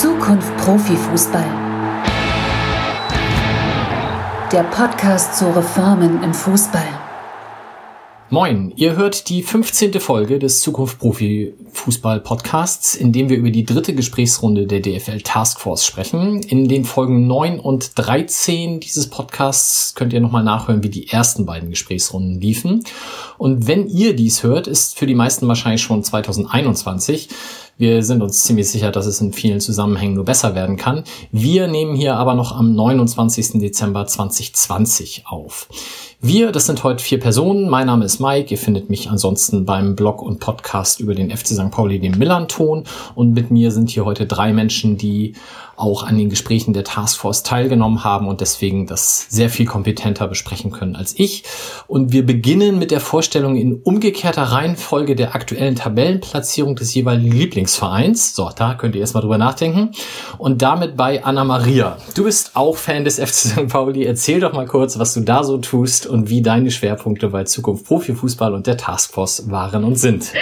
Zukunft Profifußball. Der Podcast zu Reformen im Fußball. Moin, ihr hört die 15. Folge des Zukunft Profi Fußball Podcasts, in dem wir über die dritte Gesprächsrunde der DFL Taskforce sprechen. In den Folgen 9 und 13 dieses Podcasts könnt ihr nochmal nachhören, wie die ersten beiden Gesprächsrunden liefen. Und wenn ihr dies hört, ist für die meisten wahrscheinlich schon 2021. Wir sind uns ziemlich sicher, dass es in vielen Zusammenhängen nur besser werden kann. Wir nehmen hier aber noch am 29. Dezember 2020 auf. Wir, das sind heute vier Personen. Mein Name ist Mike. Ihr findet mich ansonsten beim Blog und Podcast über den FC St. Pauli, den Millanton. Und mit mir sind hier heute drei Menschen, die auch an den Gesprächen der Taskforce teilgenommen haben und deswegen das sehr viel kompetenter besprechen können als ich. Und wir beginnen mit der Vorstellung in umgekehrter Reihenfolge der aktuellen Tabellenplatzierung des jeweiligen Lieblingsvereins. So, da könnt ihr erstmal drüber nachdenken. Und damit bei Anna Maria. Du bist auch Fan des FC St. Pauli. Erzähl doch mal kurz, was du da so tust und wie deine Schwerpunkte bei Zukunft Profifußball und der Taskforce waren und sind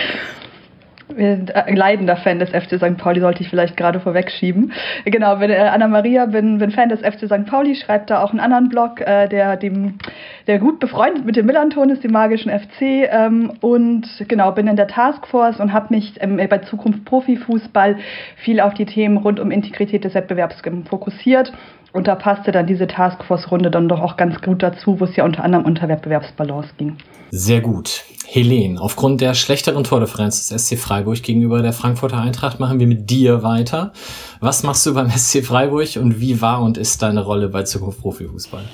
leidender Fan des FC St. Pauli, sollte ich vielleicht gerade vorwegschieben. Genau, bin äh, Anna Maria, bin, bin Fan des FC St. Pauli, schreibt da auch einen anderen Blog, äh, der dem der gut befreundet mit dem Millanton ist, dem magischen FC. Ähm, und genau, bin in der Taskforce und habe mich ähm, bei Zukunft Profifußball viel auf die Themen rund um Integrität des Wettbewerbs fokussiert. Und da passte dann diese Taskforce-Runde dann doch auch ganz gut dazu, wo es ja unter anderem unter Wettbewerbsbalance ging. Sehr gut. Helene, aufgrund der schlechteren Tordifferenz des SC Freiburg gegenüber der Frankfurter Eintracht machen wir mit dir weiter. Was machst du beim SC Freiburg und wie war und ist deine Rolle bei Zukunft Profifußball?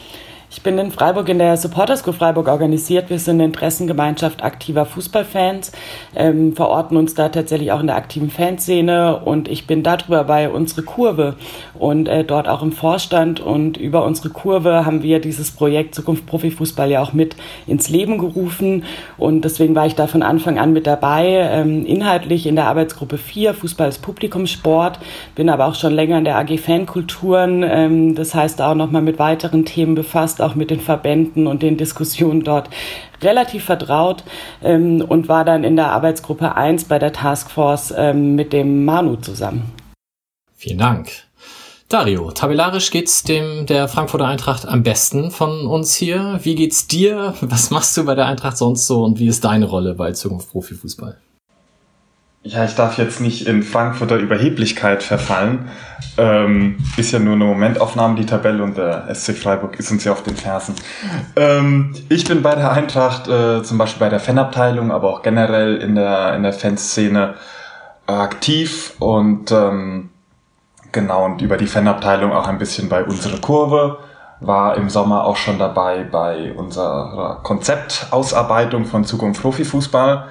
Ich bin in Freiburg in der Supporters School Freiburg organisiert. Wir sind eine Interessengemeinschaft aktiver Fußballfans, ähm, verorten uns da tatsächlich auch in der aktiven Fanszene und ich bin darüber bei unsere Kurve und äh, dort auch im Vorstand und über unsere Kurve haben wir dieses Projekt Zukunft Profifußball ja auch mit ins Leben gerufen und deswegen war ich da von Anfang an mit dabei, ähm, inhaltlich in der Arbeitsgruppe 4 Fußball ist Publikumssport, bin aber auch schon länger in der AG Fankulturen, ähm, das heißt auch nochmal mit weiteren Themen befasst auch mit den Verbänden und den Diskussionen dort relativ vertraut ähm, und war dann in der Arbeitsgruppe 1 bei der Taskforce ähm, mit dem Manu zusammen. Vielen Dank. Dario, tabellarisch geht's dem der Frankfurter Eintracht am besten von uns hier. Wie geht's dir? Was machst du bei der Eintracht sonst so und wie ist deine Rolle bei Zukunft Profifußball? Ja, ich darf jetzt nicht in Frankfurter Überheblichkeit verfallen. Ähm, ist ja nur eine Momentaufnahme, die Tabelle, und der SC Freiburg ist uns ja auf den Fersen. Ähm, ich bin bei der Eintracht, äh, zum Beispiel bei der Fanabteilung, aber auch generell in der, in der Fanszene aktiv und ähm, genau, und über die Fanabteilung auch ein bisschen bei unserer Kurve. War im Sommer auch schon dabei bei unserer Konzeptausarbeitung von Zukunft Profifußball.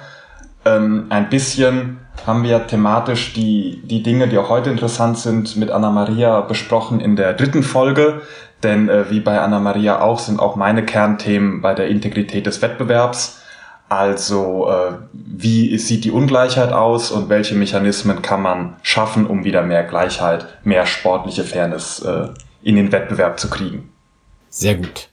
Ähm, ein bisschen haben wir thematisch die, die Dinge, die auch heute interessant sind, mit Anna Maria besprochen in der dritten Folge. Denn äh, wie bei Anna Maria auch sind auch meine Kernthemen bei der Integrität des Wettbewerbs. Also äh, wie sieht die Ungleichheit aus und welche Mechanismen kann man schaffen, um wieder mehr Gleichheit, mehr sportliche Fairness äh, in den Wettbewerb zu kriegen. Sehr gut.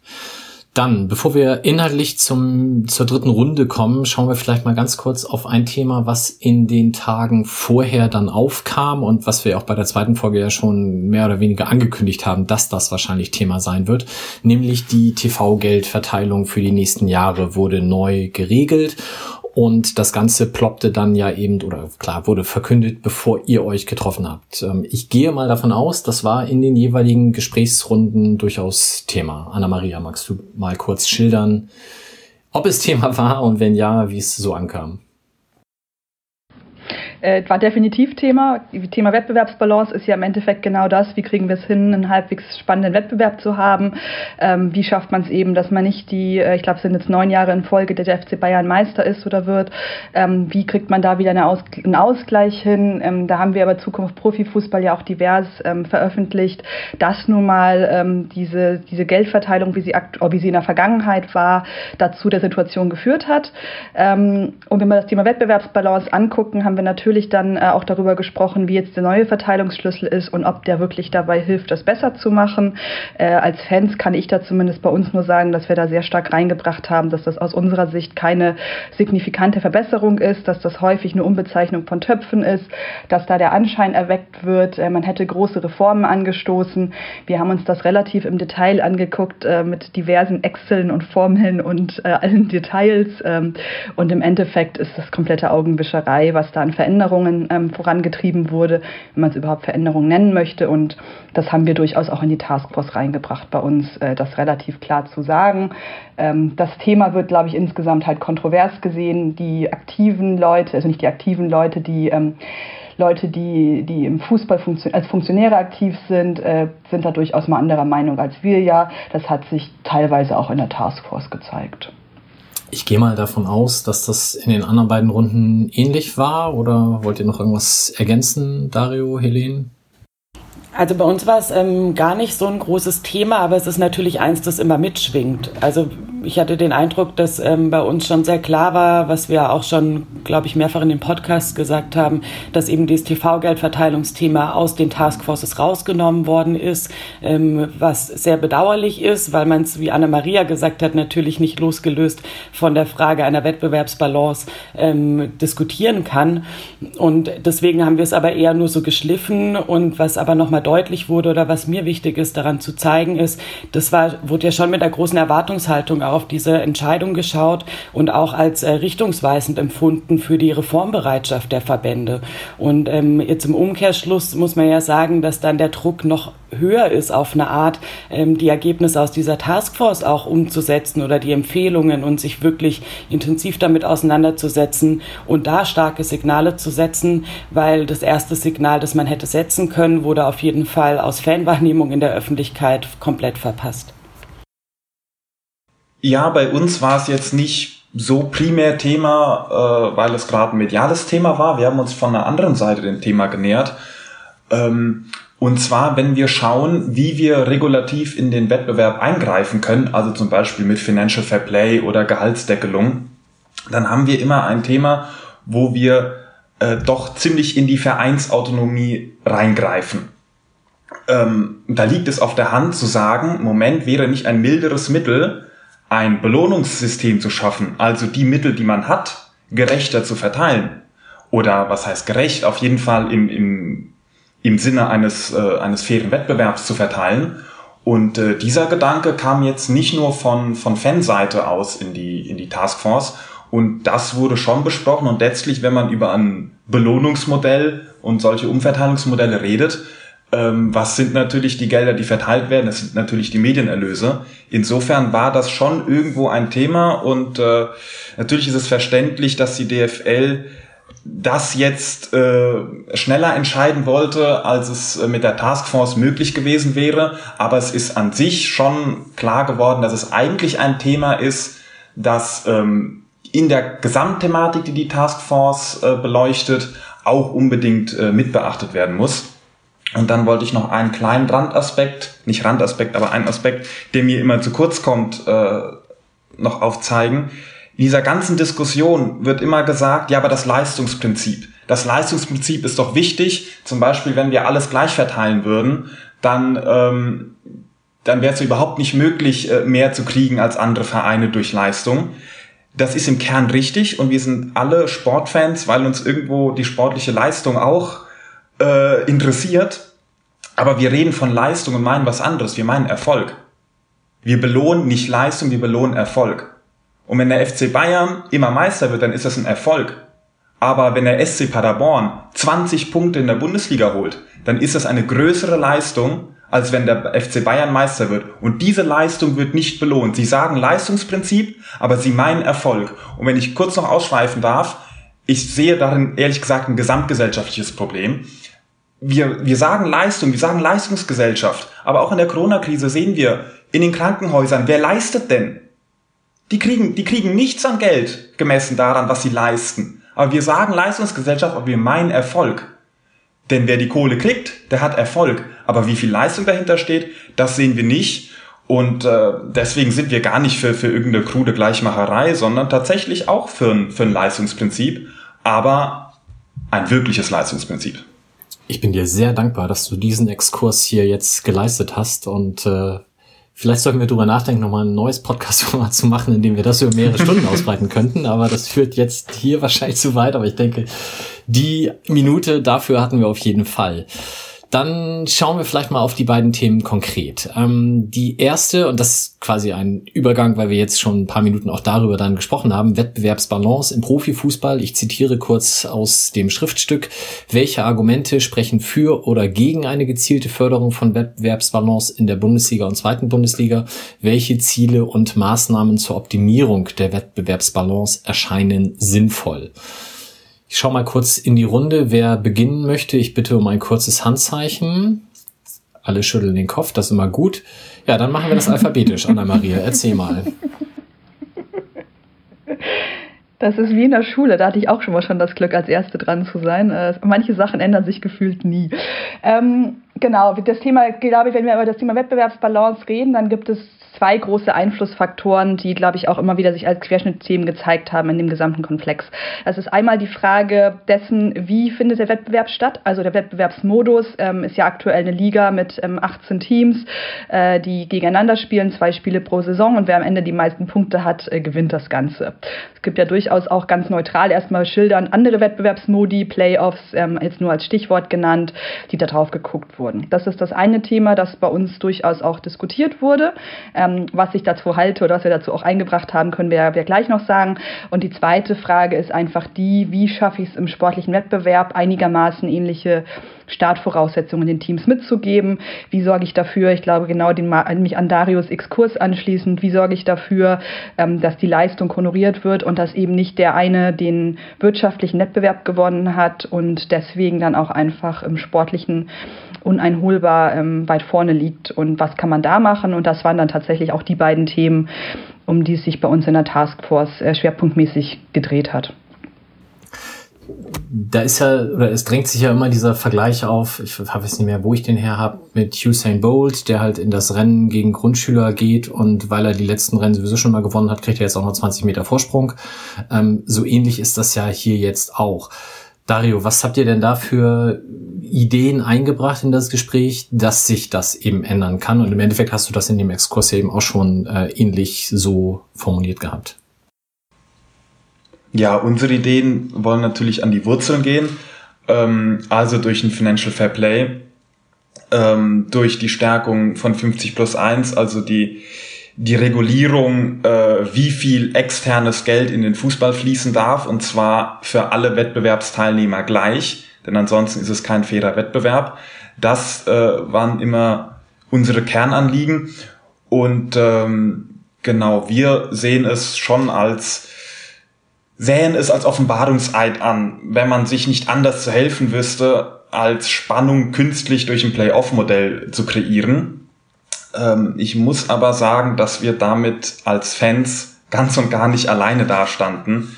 Dann, bevor wir inhaltlich zum, zur dritten Runde kommen, schauen wir vielleicht mal ganz kurz auf ein Thema, was in den Tagen vorher dann aufkam und was wir auch bei der zweiten Folge ja schon mehr oder weniger angekündigt haben, dass das wahrscheinlich Thema sein wird. Nämlich die TV-Geldverteilung für die nächsten Jahre wurde neu geregelt und das Ganze ploppte dann ja eben, oder klar, wurde verkündet, bevor ihr euch getroffen habt. Ähm, ich gehe mal davon aus, das war in den jeweiligen Gesprächsrunden durchaus Thema. Anna-Maria, magst du mal kurz schildern, ob es Thema war und wenn ja, wie es so ankam? Äh, war definitiv Thema. Thema Wettbewerbsbalance ist ja im Endeffekt genau das. Wie kriegen wir es hin, einen halbwegs spannenden Wettbewerb zu haben? Ähm, wie schafft man es eben, dass man nicht die, äh, ich glaube, es sind jetzt neun Jahre in Folge, der der FC Bayern Meister ist oder wird? Ähm, wie kriegt man da wieder eine Aus einen Ausgleich hin? Ähm, da haben wir aber Zukunft Profifußball ja auch divers ähm, veröffentlicht, dass nun mal ähm, diese, diese Geldverteilung, wie sie, wie sie in der Vergangenheit war, dazu der Situation geführt hat. Ähm, und wenn wir das Thema Wettbewerbsbalance angucken, haben wir natürlich natürlich dann äh, auch darüber gesprochen, wie jetzt der neue Verteilungsschlüssel ist und ob der wirklich dabei hilft, das besser zu machen. Äh, als Fans kann ich da zumindest bei uns nur sagen, dass wir da sehr stark reingebracht haben, dass das aus unserer Sicht keine signifikante Verbesserung ist, dass das häufig eine Umbezeichnung von Töpfen ist, dass da der Anschein erweckt wird, äh, man hätte große Reformen angestoßen. Wir haben uns das relativ im Detail angeguckt mit diversen Exceln und Formeln und allen Details. Ähm, und im Endeffekt ist das komplette Augenwischerei, was da an Veränderungen ähm, vorangetrieben wurde, wenn man es überhaupt Veränderungen nennen möchte. Und das haben wir durchaus auch in die Taskforce reingebracht, bei uns äh, das relativ klar zu sagen. Ähm, das Thema wird, glaube ich, insgesamt halt kontrovers gesehen. Die aktiven Leute, also nicht die aktiven Leute, die ähm, Leute, die, die im Fußball funktio als Funktionäre aktiv sind, äh, sind da durchaus mal anderer Meinung als wir ja. Das hat sich teilweise auch in der Taskforce gezeigt. Ich gehe mal davon aus, dass das in den anderen beiden Runden ähnlich war. Oder wollt ihr noch irgendwas ergänzen, Dario, Helene? Also bei uns war es ähm, gar nicht so ein großes Thema, aber es ist natürlich eins, das immer mitschwingt. Also ich hatte den Eindruck, dass ähm, bei uns schon sehr klar war, was wir auch schon, glaube ich, mehrfach in den Podcasts gesagt haben, dass eben dieses TV-Geldverteilungsthema aus den Taskforces rausgenommen worden ist, ähm, was sehr bedauerlich ist, weil man es, wie Anna-Maria gesagt hat, natürlich nicht losgelöst von der Frage einer Wettbewerbsbalance ähm, diskutieren kann. Und deswegen haben wir es aber eher nur so geschliffen. Und was aber nochmal deutlich wurde oder was mir wichtig ist, daran zu zeigen, ist, das war, wurde ja schon mit einer großen Erwartungshaltung auch auf diese Entscheidung geschaut und auch als äh, richtungsweisend empfunden für die Reformbereitschaft der Verbände. Und ähm, jetzt im Umkehrschluss muss man ja sagen, dass dann der Druck noch höher ist, auf eine Art ähm, die Ergebnisse aus dieser Taskforce auch umzusetzen oder die Empfehlungen und sich wirklich intensiv damit auseinanderzusetzen und da starke Signale zu setzen, weil das erste Signal, das man hätte setzen können, wurde auf jeden Fall aus Fanwahrnehmung in der Öffentlichkeit komplett verpasst. Ja, bei uns war es jetzt nicht so primär Thema, äh, weil es gerade ein mediales Thema war. Wir haben uns von einer anderen Seite dem Thema genähert. Ähm, und zwar, wenn wir schauen, wie wir regulativ in den Wettbewerb eingreifen können, also zum Beispiel mit Financial Fair Play oder Gehaltsdeckelung, dann haben wir immer ein Thema, wo wir äh, doch ziemlich in die Vereinsautonomie reingreifen. Ähm, da liegt es auf der Hand zu sagen, Moment wäre nicht ein milderes Mittel, ein Belohnungssystem zu schaffen, also die Mittel, die man hat, gerechter zu verteilen. Oder was heißt gerecht? Auf jeden Fall im, im, im Sinne eines, äh, eines fairen Wettbewerbs zu verteilen. Und äh, dieser Gedanke kam jetzt nicht nur von, von Fanseite aus in die, in die Taskforce. Und das wurde schon besprochen. Und letztlich, wenn man über ein Belohnungsmodell und solche Umverteilungsmodelle redet, was sind natürlich die Gelder, die verteilt werden? Das sind natürlich die Medienerlöse. Insofern war das schon irgendwo ein Thema und äh, natürlich ist es verständlich, dass die DFL das jetzt äh, schneller entscheiden wollte, als es äh, mit der Taskforce möglich gewesen wäre. Aber es ist an sich schon klar geworden, dass es eigentlich ein Thema ist, das ähm, in der Gesamtthematik, die die Taskforce äh, beleuchtet, auch unbedingt äh, mitbeachtet werden muss. Und dann wollte ich noch einen kleinen Randaspekt, nicht Randaspekt, aber einen Aspekt, der mir immer zu kurz kommt, äh, noch aufzeigen. In dieser ganzen Diskussion wird immer gesagt, ja, aber das Leistungsprinzip. Das Leistungsprinzip ist doch wichtig. Zum Beispiel, wenn wir alles gleich verteilen würden, dann, ähm, dann wäre es überhaupt nicht möglich, äh, mehr zu kriegen als andere Vereine durch Leistung. Das ist im Kern richtig und wir sind alle Sportfans, weil uns irgendwo die sportliche Leistung auch äh, interessiert, aber wir reden von Leistung und meinen was anderes. Wir meinen Erfolg. Wir belohnen nicht Leistung, wir belohnen Erfolg. Und wenn der FC Bayern immer Meister wird, dann ist das ein Erfolg. Aber wenn der SC Paderborn 20 Punkte in der Bundesliga holt, dann ist das eine größere Leistung, als wenn der FC Bayern Meister wird. Und diese Leistung wird nicht belohnt. Sie sagen Leistungsprinzip, aber sie meinen Erfolg. Und wenn ich kurz noch ausschweifen darf, ich sehe darin ehrlich gesagt ein gesamtgesellschaftliches Problem wir, wir sagen Leistung, wir sagen Leistungsgesellschaft, aber auch in der Corona-Krise sehen wir in den Krankenhäusern, wer leistet denn? Die kriegen, die kriegen nichts an Geld gemessen daran, was sie leisten. Aber wir sagen Leistungsgesellschaft, aber wir meinen Erfolg. Denn wer die Kohle kriegt, der hat Erfolg. Aber wie viel Leistung dahinter steht, das sehen wir nicht. Und äh, deswegen sind wir gar nicht für, für irgendeine krude Gleichmacherei, sondern tatsächlich auch für ein, für ein Leistungsprinzip. Aber ein wirkliches Leistungsprinzip. Ich bin dir sehr dankbar, dass du diesen Exkurs hier jetzt geleistet hast und äh, vielleicht sollten wir darüber nachdenken, nochmal ein neues Podcast-Format zu machen, in dem wir das über mehrere Stunden ausbreiten könnten, aber das führt jetzt hier wahrscheinlich zu weit, aber ich denke, die Minute dafür hatten wir auf jeden Fall. Dann schauen wir vielleicht mal auf die beiden Themen konkret. Ähm, die erste, und das ist quasi ein Übergang, weil wir jetzt schon ein paar Minuten auch darüber dann gesprochen haben, Wettbewerbsbalance im Profifußball. Ich zitiere kurz aus dem Schriftstück. Welche Argumente sprechen für oder gegen eine gezielte Förderung von Wettbewerbsbalance in der Bundesliga und zweiten Bundesliga? Welche Ziele und Maßnahmen zur Optimierung der Wettbewerbsbalance erscheinen sinnvoll? Ich schaue mal kurz in die Runde, wer beginnen möchte. Ich bitte um ein kurzes Handzeichen. Alle schütteln den Kopf, das ist immer gut. Ja, dann machen wir das alphabetisch, Anna-Maria. Erzähl mal. Das ist wie in der Schule, da hatte ich auch schon mal schon das Glück, als Erste dran zu sein. Äh, manche Sachen ändern sich gefühlt nie. Ähm, genau, das Thema, glaube ich, wenn wir über das Thema Wettbewerbsbalance reden, dann gibt es zwei große Einflussfaktoren, die, glaube ich, auch immer wieder sich als Querschnittsthemen gezeigt haben in dem gesamten Komplex. Das ist einmal die Frage dessen, wie findet der Wettbewerb statt? Also der Wettbewerbsmodus ähm, ist ja aktuell eine Liga mit ähm, 18 Teams, äh, die gegeneinander spielen, zwei Spiele pro Saison und wer am Ende die meisten Punkte hat, äh, gewinnt das Ganze. Es gibt ja durchaus auch ganz neutral erstmal Schildern andere Wettbewerbsmodi, Playoffs, ähm, jetzt nur als Stichwort genannt, die da drauf geguckt wurden. Das ist das eine Thema, das bei uns durchaus auch diskutiert wurde. Ähm, was ich dazu halte oder was wir dazu auch eingebracht haben, können wir, wir gleich noch sagen. Und die zweite Frage ist einfach die, wie schaffe ich es im sportlichen Wettbewerb einigermaßen ähnliche Startvoraussetzungen den Teams mitzugeben. Wie sorge ich dafür, ich glaube genau den, mich an Darius Exkurs anschließend, wie sorge ich dafür, ähm, dass die Leistung honoriert wird und dass eben nicht der eine den wirtschaftlichen Wettbewerb gewonnen hat und deswegen dann auch einfach im sportlichen uneinholbar ähm, weit vorne liegt und was kann man da machen. Und das waren dann tatsächlich auch die beiden Themen, um die es sich bei uns in der Taskforce äh, schwerpunktmäßig gedreht hat. Da ist ja, oder es drängt sich ja immer dieser Vergleich auf, ich weiß nicht mehr, wo ich den her habe, mit Usain Bolt, der halt in das Rennen gegen Grundschüler geht und weil er die letzten Rennen sowieso schon mal gewonnen hat, kriegt er jetzt auch noch 20 Meter Vorsprung. Ähm, so ähnlich ist das ja hier jetzt auch. Dario, was habt ihr denn da für Ideen eingebracht in das Gespräch, dass sich das eben ändern kann? Und im Endeffekt hast du das in dem Exkurs eben auch schon äh, ähnlich so formuliert gehabt. Ja, unsere Ideen wollen natürlich an die Wurzeln gehen, ähm, also durch ein Financial Fair Play, ähm, durch die Stärkung von 50 plus 1, also die die Regulierung, äh, wie viel externes Geld in den Fußball fließen darf, und zwar für alle Wettbewerbsteilnehmer gleich, denn ansonsten ist es kein fairer Wettbewerb. Das äh, waren immer unsere Kernanliegen und ähm, genau, wir sehen es schon als sähen es als Offenbarungseid an, wenn man sich nicht anders zu helfen wüsste, als Spannung künstlich durch ein Playoff-Modell zu kreieren. Ähm, ich muss aber sagen, dass wir damit als Fans ganz und gar nicht alleine dastanden.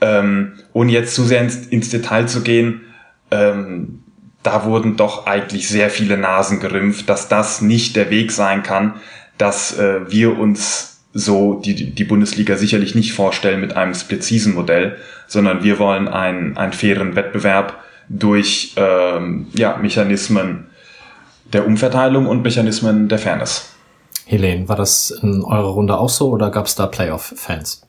Ähm, ohne jetzt zu sehr ins, ins Detail zu gehen, ähm, da wurden doch eigentlich sehr viele Nasen gerümpft, dass das nicht der Weg sein kann, dass äh, wir uns so die, die Bundesliga sicherlich nicht vorstellen mit einem Split-Season-Modell, sondern wir wollen einen, einen fairen Wettbewerb durch ähm, ja, Mechanismen der Umverteilung und Mechanismen der Fairness. Helene, war das in eurer Runde auch so oder gab es da Playoff-Fans?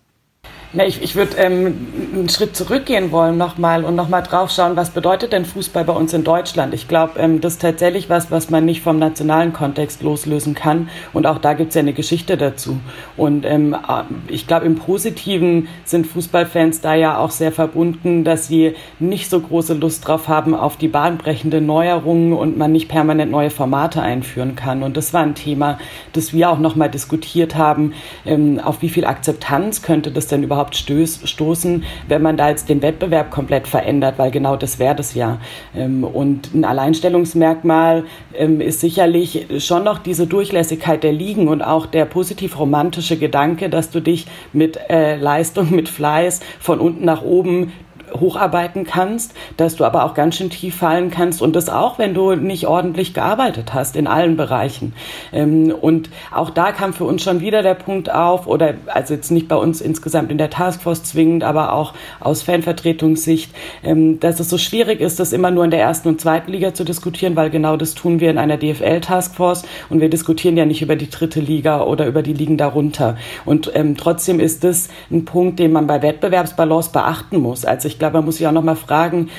Na, ich ich würde ähm, einen Schritt zurückgehen wollen nochmal und nochmal drauf schauen, was bedeutet denn Fußball bei uns in Deutschland? Ich glaube, ähm, das ist tatsächlich was, was man nicht vom nationalen Kontext loslösen kann. Und auch da gibt es ja eine Geschichte dazu. Und ähm, äh, ich glaube, im Positiven sind Fußballfans da ja auch sehr verbunden, dass sie nicht so große Lust drauf haben auf die bahnbrechende Neuerungen und man nicht permanent neue Formate einführen kann. Und das war ein Thema, das wir auch nochmal diskutiert haben. Ähm, auf wie viel Akzeptanz könnte das denn überhaupt überhaupt stöß, stoßen, wenn man da jetzt den Wettbewerb komplett verändert, weil genau das wäre das ja. Ähm, und ein Alleinstellungsmerkmal ähm, ist sicherlich schon noch diese Durchlässigkeit der Ligen und auch der positiv romantische Gedanke, dass du dich mit äh, Leistung, mit Fleiß von unten nach oben hocharbeiten kannst, dass du aber auch ganz schön tief fallen kannst und das auch, wenn du nicht ordentlich gearbeitet hast in allen Bereichen. Ähm, und auch da kam für uns schon wieder der Punkt auf, oder also jetzt nicht bei uns insgesamt in der Taskforce zwingend, aber auch aus Fanvertretungssicht, ähm, dass es so schwierig ist, das immer nur in der ersten und zweiten Liga zu diskutieren, weil genau das tun wir in einer DFL-Taskforce und wir diskutieren ja nicht über die dritte Liga oder über die Ligen darunter. Und ähm, trotzdem ist das ein Punkt, den man bei Wettbewerbsbalance beachten muss. Also ich glaube, man muss sich auch noch mal fragen,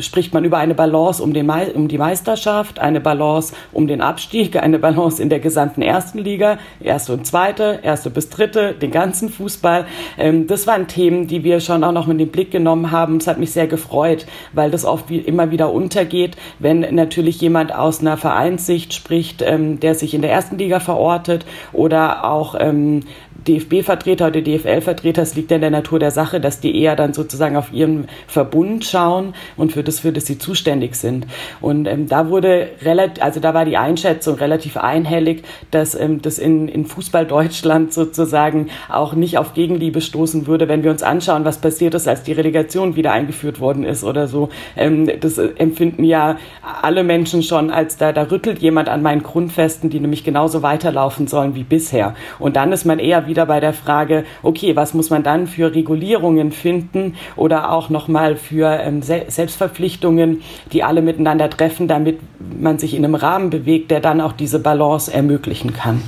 spricht man über eine Balance um, den um die Meisterschaft, eine Balance um den Abstieg, eine Balance in der gesamten ersten Liga, erste und zweite, erste bis dritte, den ganzen Fußball. Ähm, das waren Themen, die wir schon auch noch mit dem Blick genommen haben. Es hat mich sehr gefreut, weil das oft wie immer wieder untergeht, wenn natürlich jemand aus einer Vereinssicht spricht, ähm, der sich in der ersten Liga verortet oder auch ähm, DFB-Vertreter oder DFL-Vertreter, es liegt ja in der Natur der Sache, dass die eher dann sozusagen auf ihren Verbund schauen und für das, für das sie zuständig sind. Und ähm, da wurde relativ, also da war die Einschätzung relativ einhellig, dass ähm, das in, in Fußball Deutschland sozusagen auch nicht auf Gegenliebe stoßen würde, wenn wir uns anschauen, was passiert ist, als die Relegation wieder eingeführt worden ist oder so. Ähm, das empfinden ja alle Menschen schon als da, da rüttelt jemand an meinen Grundfesten, die nämlich genauso weiterlaufen sollen wie bisher. Und dann ist man eher wieder bei der Frage, okay, was muss man dann für Regulierungen finden oder auch nochmal für ähm, Se Selbstverpflichtungen, die alle miteinander treffen, damit man sich in einem Rahmen bewegt, der dann auch diese Balance ermöglichen kann.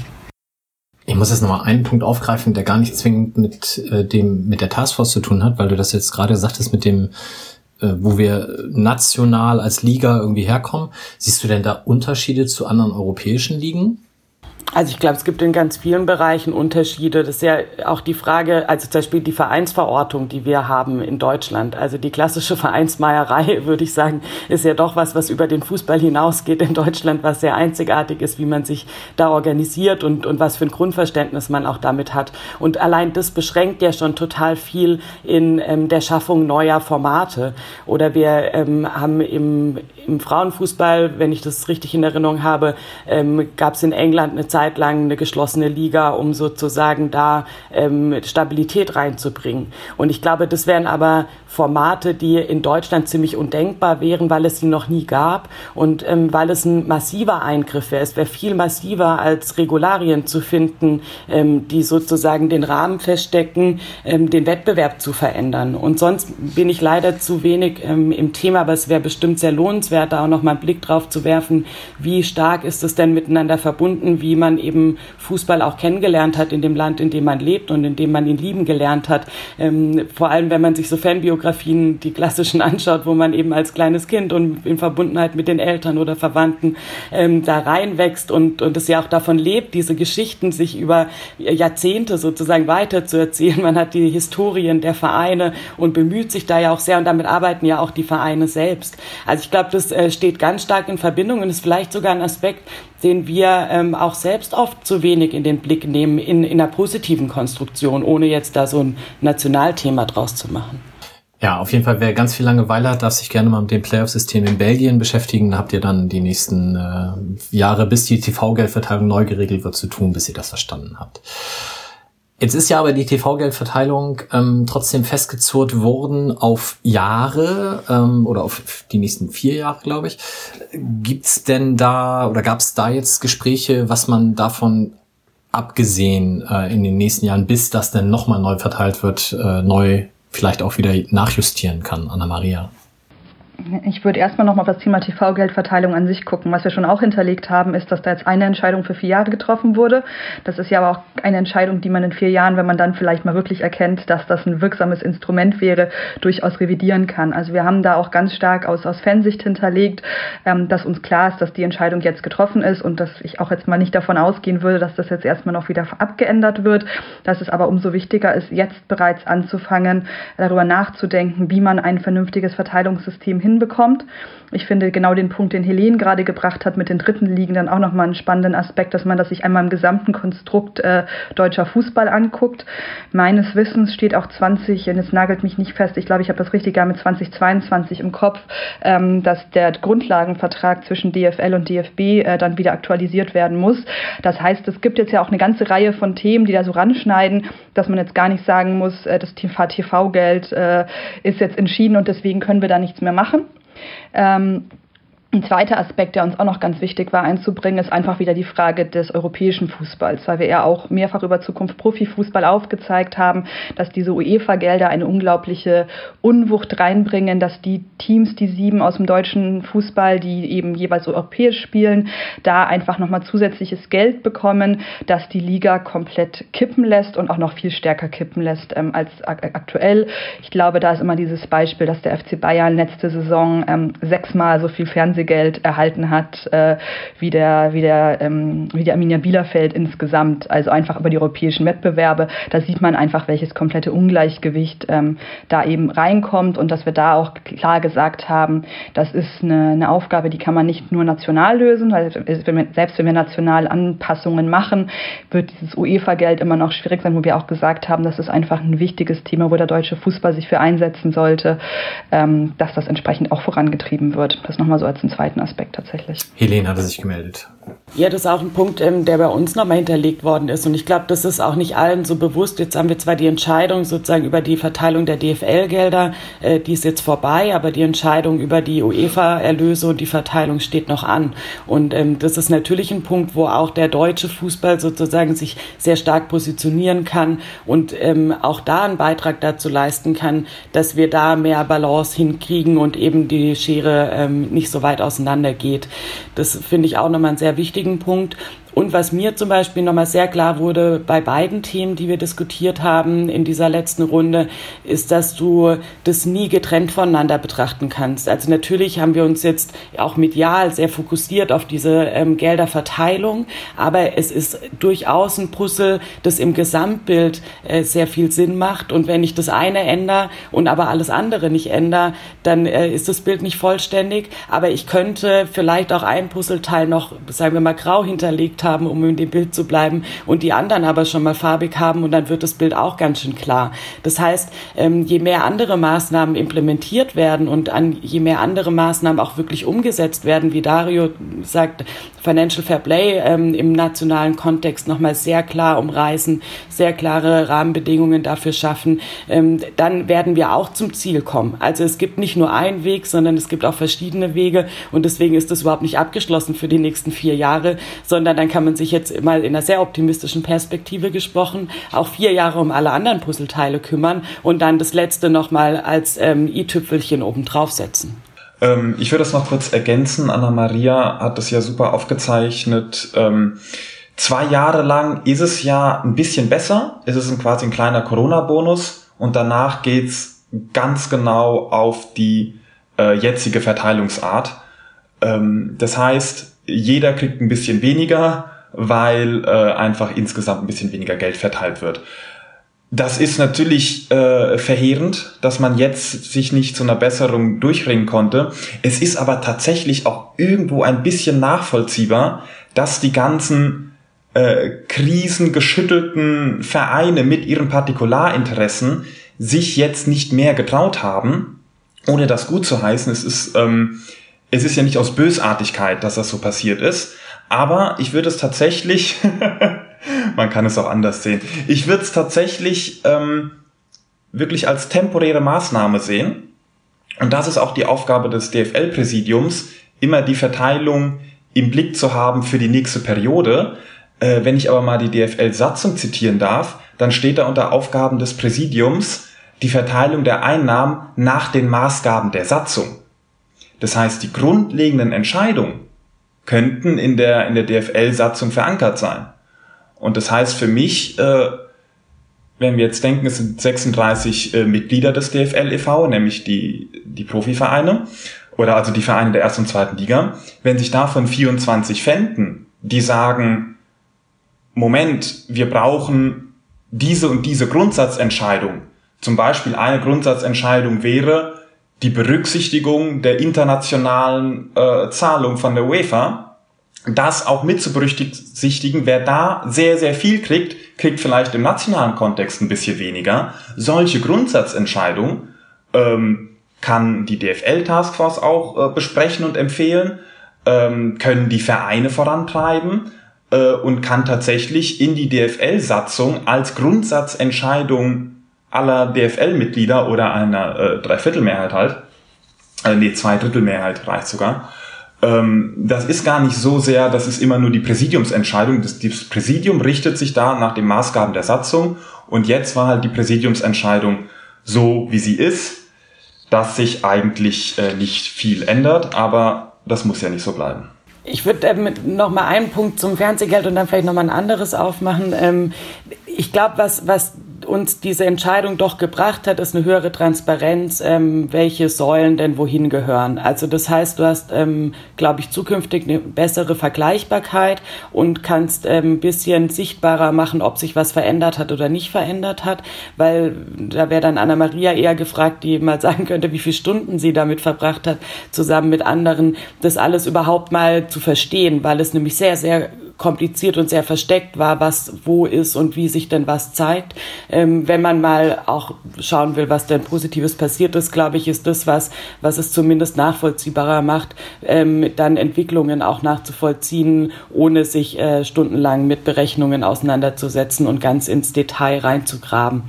Ich muss jetzt nochmal einen Punkt aufgreifen, der gar nicht zwingend mit äh, dem mit der Taskforce zu tun hat, weil du das jetzt gerade sagtest mit dem, äh, wo wir national als Liga irgendwie herkommen. Siehst du denn da Unterschiede zu anderen europäischen Ligen? Also ich glaube, es gibt in ganz vielen Bereichen Unterschiede. Das ist ja auch die Frage, also zum Beispiel die Vereinsverortung, die wir haben in Deutschland. Also die klassische Vereinsmeierei, würde ich sagen, ist ja doch was, was über den Fußball hinausgeht in Deutschland, was sehr einzigartig ist, wie man sich da organisiert und, und was für ein Grundverständnis man auch damit hat. Und allein das beschränkt ja schon total viel in ähm, der Schaffung neuer Formate. Oder wir ähm, haben im, im Frauenfußball, wenn ich das richtig in Erinnerung habe, ähm, gab es in England eine Zeit lang eine geschlossene Liga, um sozusagen da ähm, Stabilität reinzubringen. Und ich glaube, das wären aber Formate, die in Deutschland ziemlich undenkbar wären, weil es sie noch nie gab und ähm, weil es ein massiver Eingriff wäre. Es wäre viel massiver als Regularien zu finden, ähm, die sozusagen den Rahmen feststecken, ähm, den Wettbewerb zu verändern. Und sonst bin ich leider zu wenig ähm, im Thema, aber es wäre bestimmt sehr lohnenswert, da auch noch mal einen Blick drauf zu werfen, wie stark ist es denn miteinander verbunden, wie man man eben Fußball auch kennengelernt hat in dem Land, in dem man lebt und in dem man ihn lieben gelernt hat. Ähm, vor allem, wenn man sich so Fanbiografien, die klassischen anschaut, wo man eben als kleines Kind und in Verbundenheit mit den Eltern oder Verwandten ähm, da reinwächst und, und es ja auch davon lebt, diese Geschichten sich über Jahrzehnte sozusagen weiterzuerzählen. Man hat die Historien der Vereine und bemüht sich da ja auch sehr und damit arbeiten ja auch die Vereine selbst. Also ich glaube, das äh, steht ganz stark in Verbindung und ist vielleicht sogar ein Aspekt, den wir ähm, auch selbst oft zu wenig in den Blick nehmen in, in einer positiven Konstruktion, ohne jetzt da so ein Nationalthema draus zu machen. Ja, auf jeden Fall, wer ganz viel Langeweile hat, darf sich gerne mal mit dem Playoff-System in Belgien beschäftigen. Da habt ihr dann die nächsten äh, Jahre, bis die TV-Geldverteilung neu geregelt wird, zu tun, bis ihr das verstanden habt. Jetzt ist ja aber die TV-Geldverteilung ähm, trotzdem festgezurrt worden auf Jahre ähm, oder auf die nächsten vier Jahre, glaube ich. Gibt's denn da oder gab es da jetzt Gespräche, was man davon abgesehen äh, in den nächsten Jahren, bis das denn nochmal neu verteilt wird, äh, neu vielleicht auch wieder nachjustieren kann, Anna Maria? Ich würde erstmal nochmal auf das Thema TV-Geldverteilung an sich gucken. Was wir schon auch hinterlegt haben, ist, dass da jetzt eine Entscheidung für vier Jahre getroffen wurde. Das ist ja aber auch eine Entscheidung, die man in vier Jahren, wenn man dann vielleicht mal wirklich erkennt, dass das ein wirksames Instrument wäre, durchaus revidieren kann. Also wir haben da auch ganz stark aus, aus Fansicht hinterlegt, ähm, dass uns klar ist, dass die Entscheidung jetzt getroffen ist und dass ich auch jetzt mal nicht davon ausgehen würde, dass das jetzt erstmal noch wieder abgeändert wird. Dass es aber umso wichtiger ist, jetzt bereits anzufangen, darüber nachzudenken, wie man ein vernünftiges Verteilungssystem hinbekommt. Ich finde genau den Punkt, den Helene gerade gebracht hat mit den dritten Ligen, dann auch nochmal einen spannenden Aspekt, dass man das sich einmal im gesamten Konstrukt äh, deutscher Fußball anguckt. Meines Wissens steht auch 20, und es nagelt mich nicht fest, ich glaube, ich habe das richtig mit 2022 im Kopf, ähm, dass der Grundlagenvertrag zwischen DFL und DFB äh, dann wieder aktualisiert werden muss. Das heißt, es gibt jetzt ja auch eine ganze Reihe von Themen, die da so ranschneiden, dass man jetzt gar nicht sagen muss, äh, das TV-Geld äh, ist jetzt entschieden und deswegen können wir da nichts mehr machen. Ähm, ein zweiter Aspekt, der uns auch noch ganz wichtig war einzubringen, ist einfach wieder die Frage des europäischen Fußballs, weil wir ja auch mehrfach über Zukunft Profifußball aufgezeigt haben, dass diese UEFA-Gelder eine unglaubliche Unwucht reinbringen, dass die Teams, die sieben aus dem deutschen Fußball, die eben jeweils europäisch spielen, da einfach nochmal zusätzliches Geld bekommen, dass die Liga komplett kippen lässt und auch noch viel stärker kippen lässt ähm, als aktuell. Ich glaube, da ist immer dieses Beispiel, dass der FC Bayern letzte Saison ähm, sechsmal so viel Fernseh Fernsehgeld erhalten hat, äh, wie der, wie der, ähm, wie die Arminia Bielefeld insgesamt, also einfach über die europäischen Wettbewerbe. Da sieht man einfach, welches komplette Ungleichgewicht ähm, da eben reinkommt und dass wir da auch klar gesagt haben, das ist eine, eine Aufgabe, die kann man nicht nur national lösen, weil selbst wenn wir national Anpassungen machen, wird dieses UEFA-Geld immer noch schwierig sein, wo wir auch gesagt haben, das ist einfach ein wichtiges Thema, wo der deutsche Fußball sich für einsetzen sollte, ähm, dass das entsprechend auch vorangetrieben wird. Das nochmal so als ein zweiten Aspekt tatsächlich. Helene hatte sich gemeldet. Ja, das ist auch ein Punkt, ähm, der bei uns nochmal hinterlegt worden ist. Und ich glaube, das ist auch nicht allen so bewusst. Jetzt haben wir zwar die Entscheidung sozusagen über die Verteilung der DFL-Gelder, äh, die ist jetzt vorbei, aber die Entscheidung über die UEFA-Erlöse und die Verteilung steht noch an. Und ähm, das ist natürlich ein Punkt, wo auch der deutsche Fußball sozusagen sich sehr stark positionieren kann und ähm, auch da einen Beitrag dazu leisten kann, dass wir da mehr Balance hinkriegen und eben die Schere nicht so weit auseinander geht. Das finde ich auch nochmal einen sehr wichtigen Punkt. Und was mir zum Beispiel nochmal sehr klar wurde bei beiden Themen, die wir diskutiert haben in dieser letzten Runde, ist, dass du das nie getrennt voneinander betrachten kannst. Also natürlich haben wir uns jetzt auch medial sehr fokussiert auf diese ähm, Gelderverteilung, aber es ist durchaus ein Puzzle, das im Gesamtbild äh, sehr viel Sinn macht. Und wenn ich das eine ändere und aber alles andere nicht ändere, dann äh, ist das Bild nicht vollständig. Aber ich könnte vielleicht auch ein Puzzleteil noch, sagen wir mal, grau hinterlegt haben, um in dem Bild zu bleiben, und die anderen aber schon mal farbig haben und dann wird das Bild auch ganz schön klar. Das heißt, ähm, je mehr andere Maßnahmen implementiert werden und an je mehr andere Maßnahmen auch wirklich umgesetzt werden, wie Dario sagt, Financial Fair Play ähm, im nationalen Kontext nochmal sehr klar umreißen, sehr klare Rahmenbedingungen dafür schaffen, ähm, dann werden wir auch zum Ziel kommen. Also es gibt nicht nur einen Weg, sondern es gibt auch verschiedene Wege und deswegen ist das überhaupt nicht abgeschlossen für die nächsten vier Jahre, sondern dann kann man sich jetzt mal in einer sehr optimistischen Perspektive gesprochen auch vier Jahre um alle anderen Puzzleteile kümmern und dann das letzte nochmal als ähm, i-Tüpfelchen oben draufsetzen. Ähm, ich würde das noch kurz ergänzen. Anna-Maria hat das ja super aufgezeichnet. Ähm, zwei Jahre lang ist es ja ein bisschen besser. Es ist quasi ein kleiner Corona-Bonus und danach geht's ganz genau auf die äh, jetzige Verteilungsart. Ähm, das heißt, jeder kriegt ein bisschen weniger, weil äh, einfach insgesamt ein bisschen weniger Geld verteilt wird. Das ist natürlich äh, verheerend, dass man jetzt sich nicht zu einer Besserung durchringen konnte. Es ist aber tatsächlich auch irgendwo ein bisschen nachvollziehbar, dass die ganzen äh, krisengeschüttelten Vereine mit ihren Partikularinteressen sich jetzt nicht mehr getraut haben, ohne das gut zu heißen. Es ist, ähm, es ist ja nicht aus Bösartigkeit, dass das so passiert ist, aber ich würde es tatsächlich Man kann es auch anders sehen. Ich würde es tatsächlich ähm, wirklich als temporäre Maßnahme sehen. Und das ist auch die Aufgabe des DFL-Präsidiums, immer die Verteilung im Blick zu haben für die nächste Periode. Äh, wenn ich aber mal die DFL-Satzung zitieren darf, dann steht da unter Aufgaben des Präsidiums die Verteilung der Einnahmen nach den Maßgaben der Satzung. Das heißt, die grundlegenden Entscheidungen könnten in der, in der DFL-Satzung verankert sein. Und das heißt für mich, äh, wenn wir jetzt denken, es sind 36 äh, Mitglieder des DFL e.V., nämlich die, die Profivereine, oder also die Vereine der ersten und zweiten Liga, wenn sich davon 24 fänden, die sagen, Moment, wir brauchen diese und diese Grundsatzentscheidung. Zum Beispiel eine Grundsatzentscheidung wäre die Berücksichtigung der internationalen äh, Zahlung von der UEFA das auch mit zu berücksichtigen, wer da sehr, sehr viel kriegt, kriegt vielleicht im nationalen Kontext ein bisschen weniger. Solche Grundsatzentscheidungen ähm, kann die DFL-Taskforce auch äh, besprechen und empfehlen, ähm, können die Vereine vorantreiben. äh, und kann tatsächlich in die DFL-Satzung als Grundsatzentscheidung aller DFL-Mitglieder oder einer äh, Dreiviertelmehrheit halt, äh, nee, Zweidrittelmehrheit reicht sogar, ähm, das ist gar nicht so sehr, das ist immer nur die Präsidiumsentscheidung. Das, das Präsidium richtet sich da nach den Maßgaben der Satzung und jetzt war halt die Präsidiumsentscheidung so, wie sie ist, dass sich eigentlich äh, nicht viel ändert, aber das muss ja nicht so bleiben. Ich würde ähm, noch mal einen Punkt zum Fernsehgeld und dann vielleicht noch mal ein anderes aufmachen. Ähm, ich glaube, was, was uns diese Entscheidung doch gebracht hat, ist eine höhere Transparenz, ähm, welche Säulen denn wohin gehören. Also das heißt, du hast, ähm, glaube ich, zukünftig eine bessere Vergleichbarkeit und kannst ein ähm, bisschen sichtbarer machen, ob sich was verändert hat oder nicht verändert hat, weil da wäre dann Anna-Maria eher gefragt, die mal sagen könnte, wie viele Stunden sie damit verbracht hat, zusammen mit anderen, das alles überhaupt mal zu verstehen, weil es nämlich sehr, sehr kompliziert und sehr versteckt war, was wo ist und wie sich denn was zeigt. Ähm, wenn man mal auch schauen will, was denn Positives passiert ist, glaube ich, ist das was, was es zumindest nachvollziehbarer macht, ähm, dann Entwicklungen auch nachzuvollziehen, ohne sich äh, stundenlang mit Berechnungen auseinanderzusetzen und ganz ins Detail reinzugraben.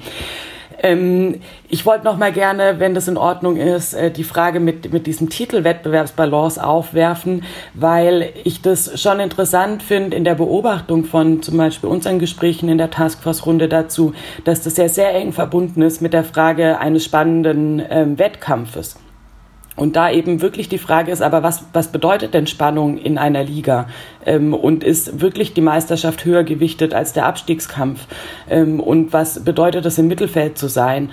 Ähm, ich wollte noch mal gerne, wenn das in Ordnung ist, äh, die Frage mit, mit diesem Titel Wettbewerbsbalance aufwerfen, weil ich das schon interessant finde in der Beobachtung von zum Beispiel unseren Gesprächen in der Taskforce-Runde dazu, dass das ja sehr eng verbunden ist mit der Frage eines spannenden ähm, Wettkampfes. Und da eben wirklich die Frage ist, aber was, was bedeutet denn Spannung in einer Liga? Ähm, und ist wirklich die Meisterschaft höher gewichtet als der Abstiegskampf? Ähm, und was bedeutet es, im Mittelfeld zu sein?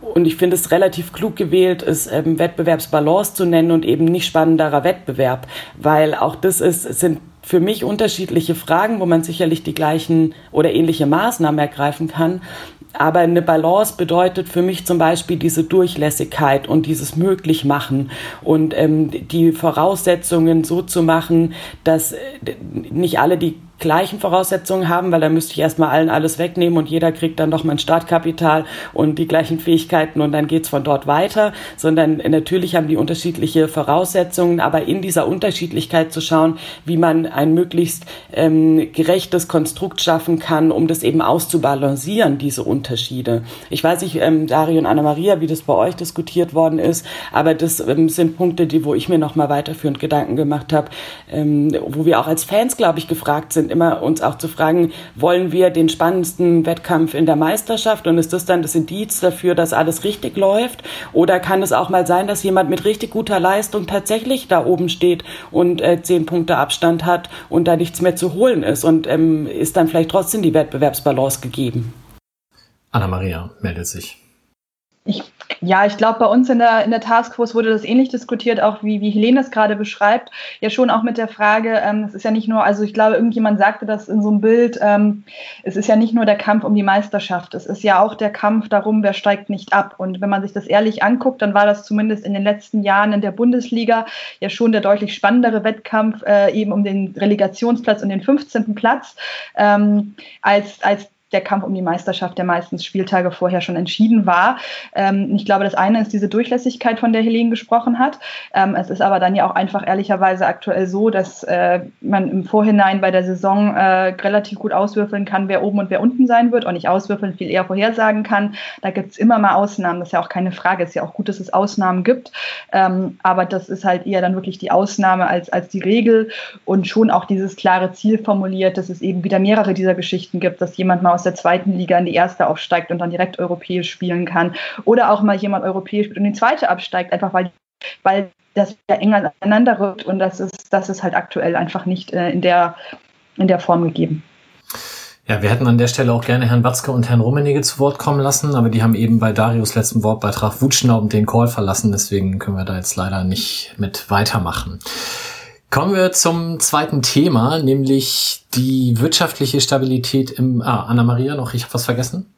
Und ich finde es relativ klug gewählt, es ähm, Wettbewerbsbalance zu nennen und eben nicht spannenderer Wettbewerb, weil auch das ist, sind für mich unterschiedliche Fragen, wo man sicherlich die gleichen oder ähnliche Maßnahmen ergreifen kann. Aber eine Balance bedeutet für mich zum Beispiel diese Durchlässigkeit und dieses Möglichmachen und ähm, die Voraussetzungen so zu machen, dass äh, nicht alle die gleichen Voraussetzungen haben, weil da müsste ich erstmal allen alles wegnehmen und jeder kriegt dann nochmal ein Startkapital und die gleichen Fähigkeiten und dann geht's von dort weiter, sondern natürlich haben die unterschiedliche Voraussetzungen, aber in dieser Unterschiedlichkeit zu schauen, wie man ein möglichst ähm, gerechtes Konstrukt schaffen kann, um das eben auszubalancieren, diese Unterschiede. Ich weiß nicht, ähm, Dario und Anna-Maria, wie das bei euch diskutiert worden ist, aber das ähm, sind Punkte, die, wo ich mir nochmal weiterführend Gedanken gemacht habe, ähm, wo wir auch als Fans, glaube ich, gefragt sind, sind, immer uns auch zu fragen, wollen wir den spannendsten Wettkampf in der Meisterschaft und ist das dann das Indiz dafür, dass alles richtig läuft? Oder kann es auch mal sein, dass jemand mit richtig guter Leistung tatsächlich da oben steht und äh, zehn Punkte Abstand hat und da nichts mehr zu holen ist und ähm, ist dann vielleicht trotzdem die Wettbewerbsbalance gegeben? Anna-Maria meldet sich. Ich ja, ich glaube, bei uns in der, in der Taskforce wurde das ähnlich diskutiert, auch wie, wie Helene es gerade beschreibt. Ja, schon auch mit der Frage, ähm, es ist ja nicht nur, also ich glaube, irgendjemand sagte das in so einem Bild, ähm, es ist ja nicht nur der Kampf um die Meisterschaft, es ist ja auch der Kampf darum, wer steigt nicht ab. Und wenn man sich das ehrlich anguckt, dann war das zumindest in den letzten Jahren in der Bundesliga ja schon der deutlich spannendere Wettkampf, äh, eben um den Relegationsplatz und den 15. Platz, ähm, als, als der Kampf um die Meisterschaft, der meistens Spieltage vorher schon entschieden war. Ähm, ich glaube, das eine ist diese Durchlässigkeit, von der Helene gesprochen hat. Ähm, es ist aber dann ja auch einfach ehrlicherweise aktuell so, dass äh, man im Vorhinein bei der Saison äh, relativ gut auswürfeln kann, wer oben und wer unten sein wird und nicht auswürfeln, viel eher vorhersagen kann. Da gibt es immer mal Ausnahmen, das ist ja auch keine Frage. Es ist ja auch gut, dass es Ausnahmen gibt. Ähm, aber das ist halt eher dann wirklich die Ausnahme als, als die Regel und schon auch dieses klare Ziel formuliert, dass es eben wieder mehrere dieser Geschichten gibt, dass jemand mal aus der zweiten Liga in die erste aufsteigt und dann direkt europäisch spielen kann. Oder auch mal jemand europäisch spielt und in die zweite absteigt, einfach weil, weil das ja eng aneinander rückt und das ist, das ist halt aktuell einfach nicht äh, in, der, in der Form gegeben. Ja, wir hätten an der Stelle auch gerne Herrn Watzke und Herrn Rummenigge zu Wort kommen lassen, aber die haben eben bei Darius letzten Wortbeitrag Wutschnaub den Call verlassen, deswegen können wir da jetzt leider nicht mit weitermachen. Kommen wir zum zweiten Thema, nämlich die wirtschaftliche Stabilität im. Ah, Anna-Maria noch, ich habe was vergessen?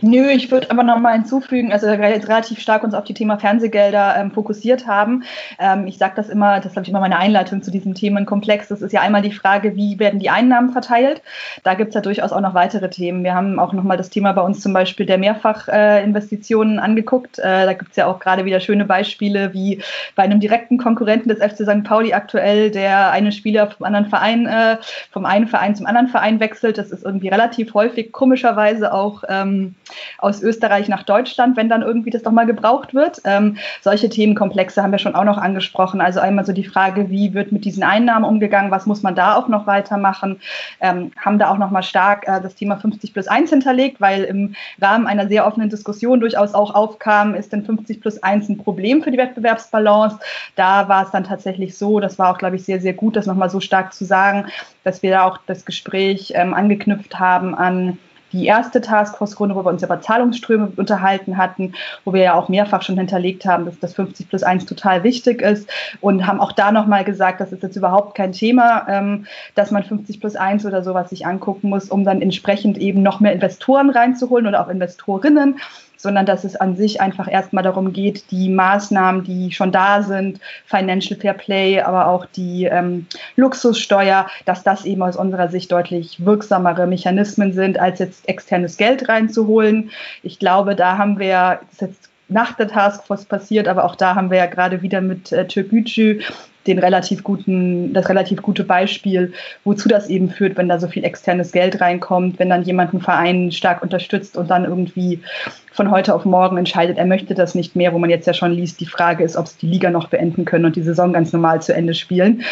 Nö, ich würde aber noch mal hinzufügen, also wir jetzt relativ stark uns auf die Thema Fernsehgelder ähm, fokussiert haben. Ähm, ich sage das immer, das habe ich immer meine Einleitung zu diesem Themenkomplex. Das ist ja einmal die Frage, wie werden die Einnahmen verteilt. Da gibt es ja durchaus auch noch weitere Themen. Wir haben auch noch mal das Thema bei uns zum Beispiel der Mehrfachinvestitionen äh, angeguckt. Äh, da gibt es ja auch gerade wieder schöne Beispiele, wie bei einem direkten Konkurrenten des FC St. Pauli aktuell, der eine Spieler vom anderen Verein, äh, vom einen Verein zum anderen Verein wechselt. Das ist irgendwie relativ häufig, komischerweise auch ähm, aus Österreich nach Deutschland, wenn dann irgendwie das doch mal gebraucht wird. Ähm, solche Themenkomplexe haben wir schon auch noch angesprochen. Also einmal so die Frage, wie wird mit diesen Einnahmen umgegangen, was muss man da auch noch weitermachen, ähm, haben da auch noch mal stark äh, das Thema 50 plus 1 hinterlegt, weil im Rahmen einer sehr offenen Diskussion durchaus auch aufkam, ist denn 50 plus 1 ein Problem für die Wettbewerbsbalance? Da war es dann tatsächlich so, das war auch, glaube ich, sehr, sehr gut, das nochmal so stark zu sagen, dass wir da auch das Gespräch ähm, angeknüpft haben an die erste Taskforce-Runde, wo wir uns über Zahlungsströme unterhalten hatten, wo wir ja auch mehrfach schon hinterlegt haben, dass das 50 plus 1 total wichtig ist und haben auch da nochmal gesagt, das ist jetzt überhaupt kein Thema, ähm, dass man 50 plus 1 oder sowas sich angucken muss, um dann entsprechend eben noch mehr Investoren reinzuholen oder auch Investorinnen sondern dass es an sich einfach erstmal darum geht, die Maßnahmen, die schon da sind, Financial Fair Play, aber auch die ähm, Luxussteuer, dass das eben aus unserer Sicht deutlich wirksamere Mechanismen sind, als jetzt externes Geld reinzuholen. Ich glaube, da haben wir, das ist jetzt nach der Taskforce passiert, aber auch da haben wir ja gerade wieder mit äh, Türkgücü den relativ guten, das relativ gute Beispiel, wozu das eben führt, wenn da so viel externes Geld reinkommt, wenn dann jemand einen Verein stark unterstützt und dann irgendwie von heute auf morgen entscheidet, er möchte das nicht mehr, wo man jetzt ja schon liest, die Frage ist, ob sie die Liga noch beenden können und die Saison ganz normal zu Ende spielen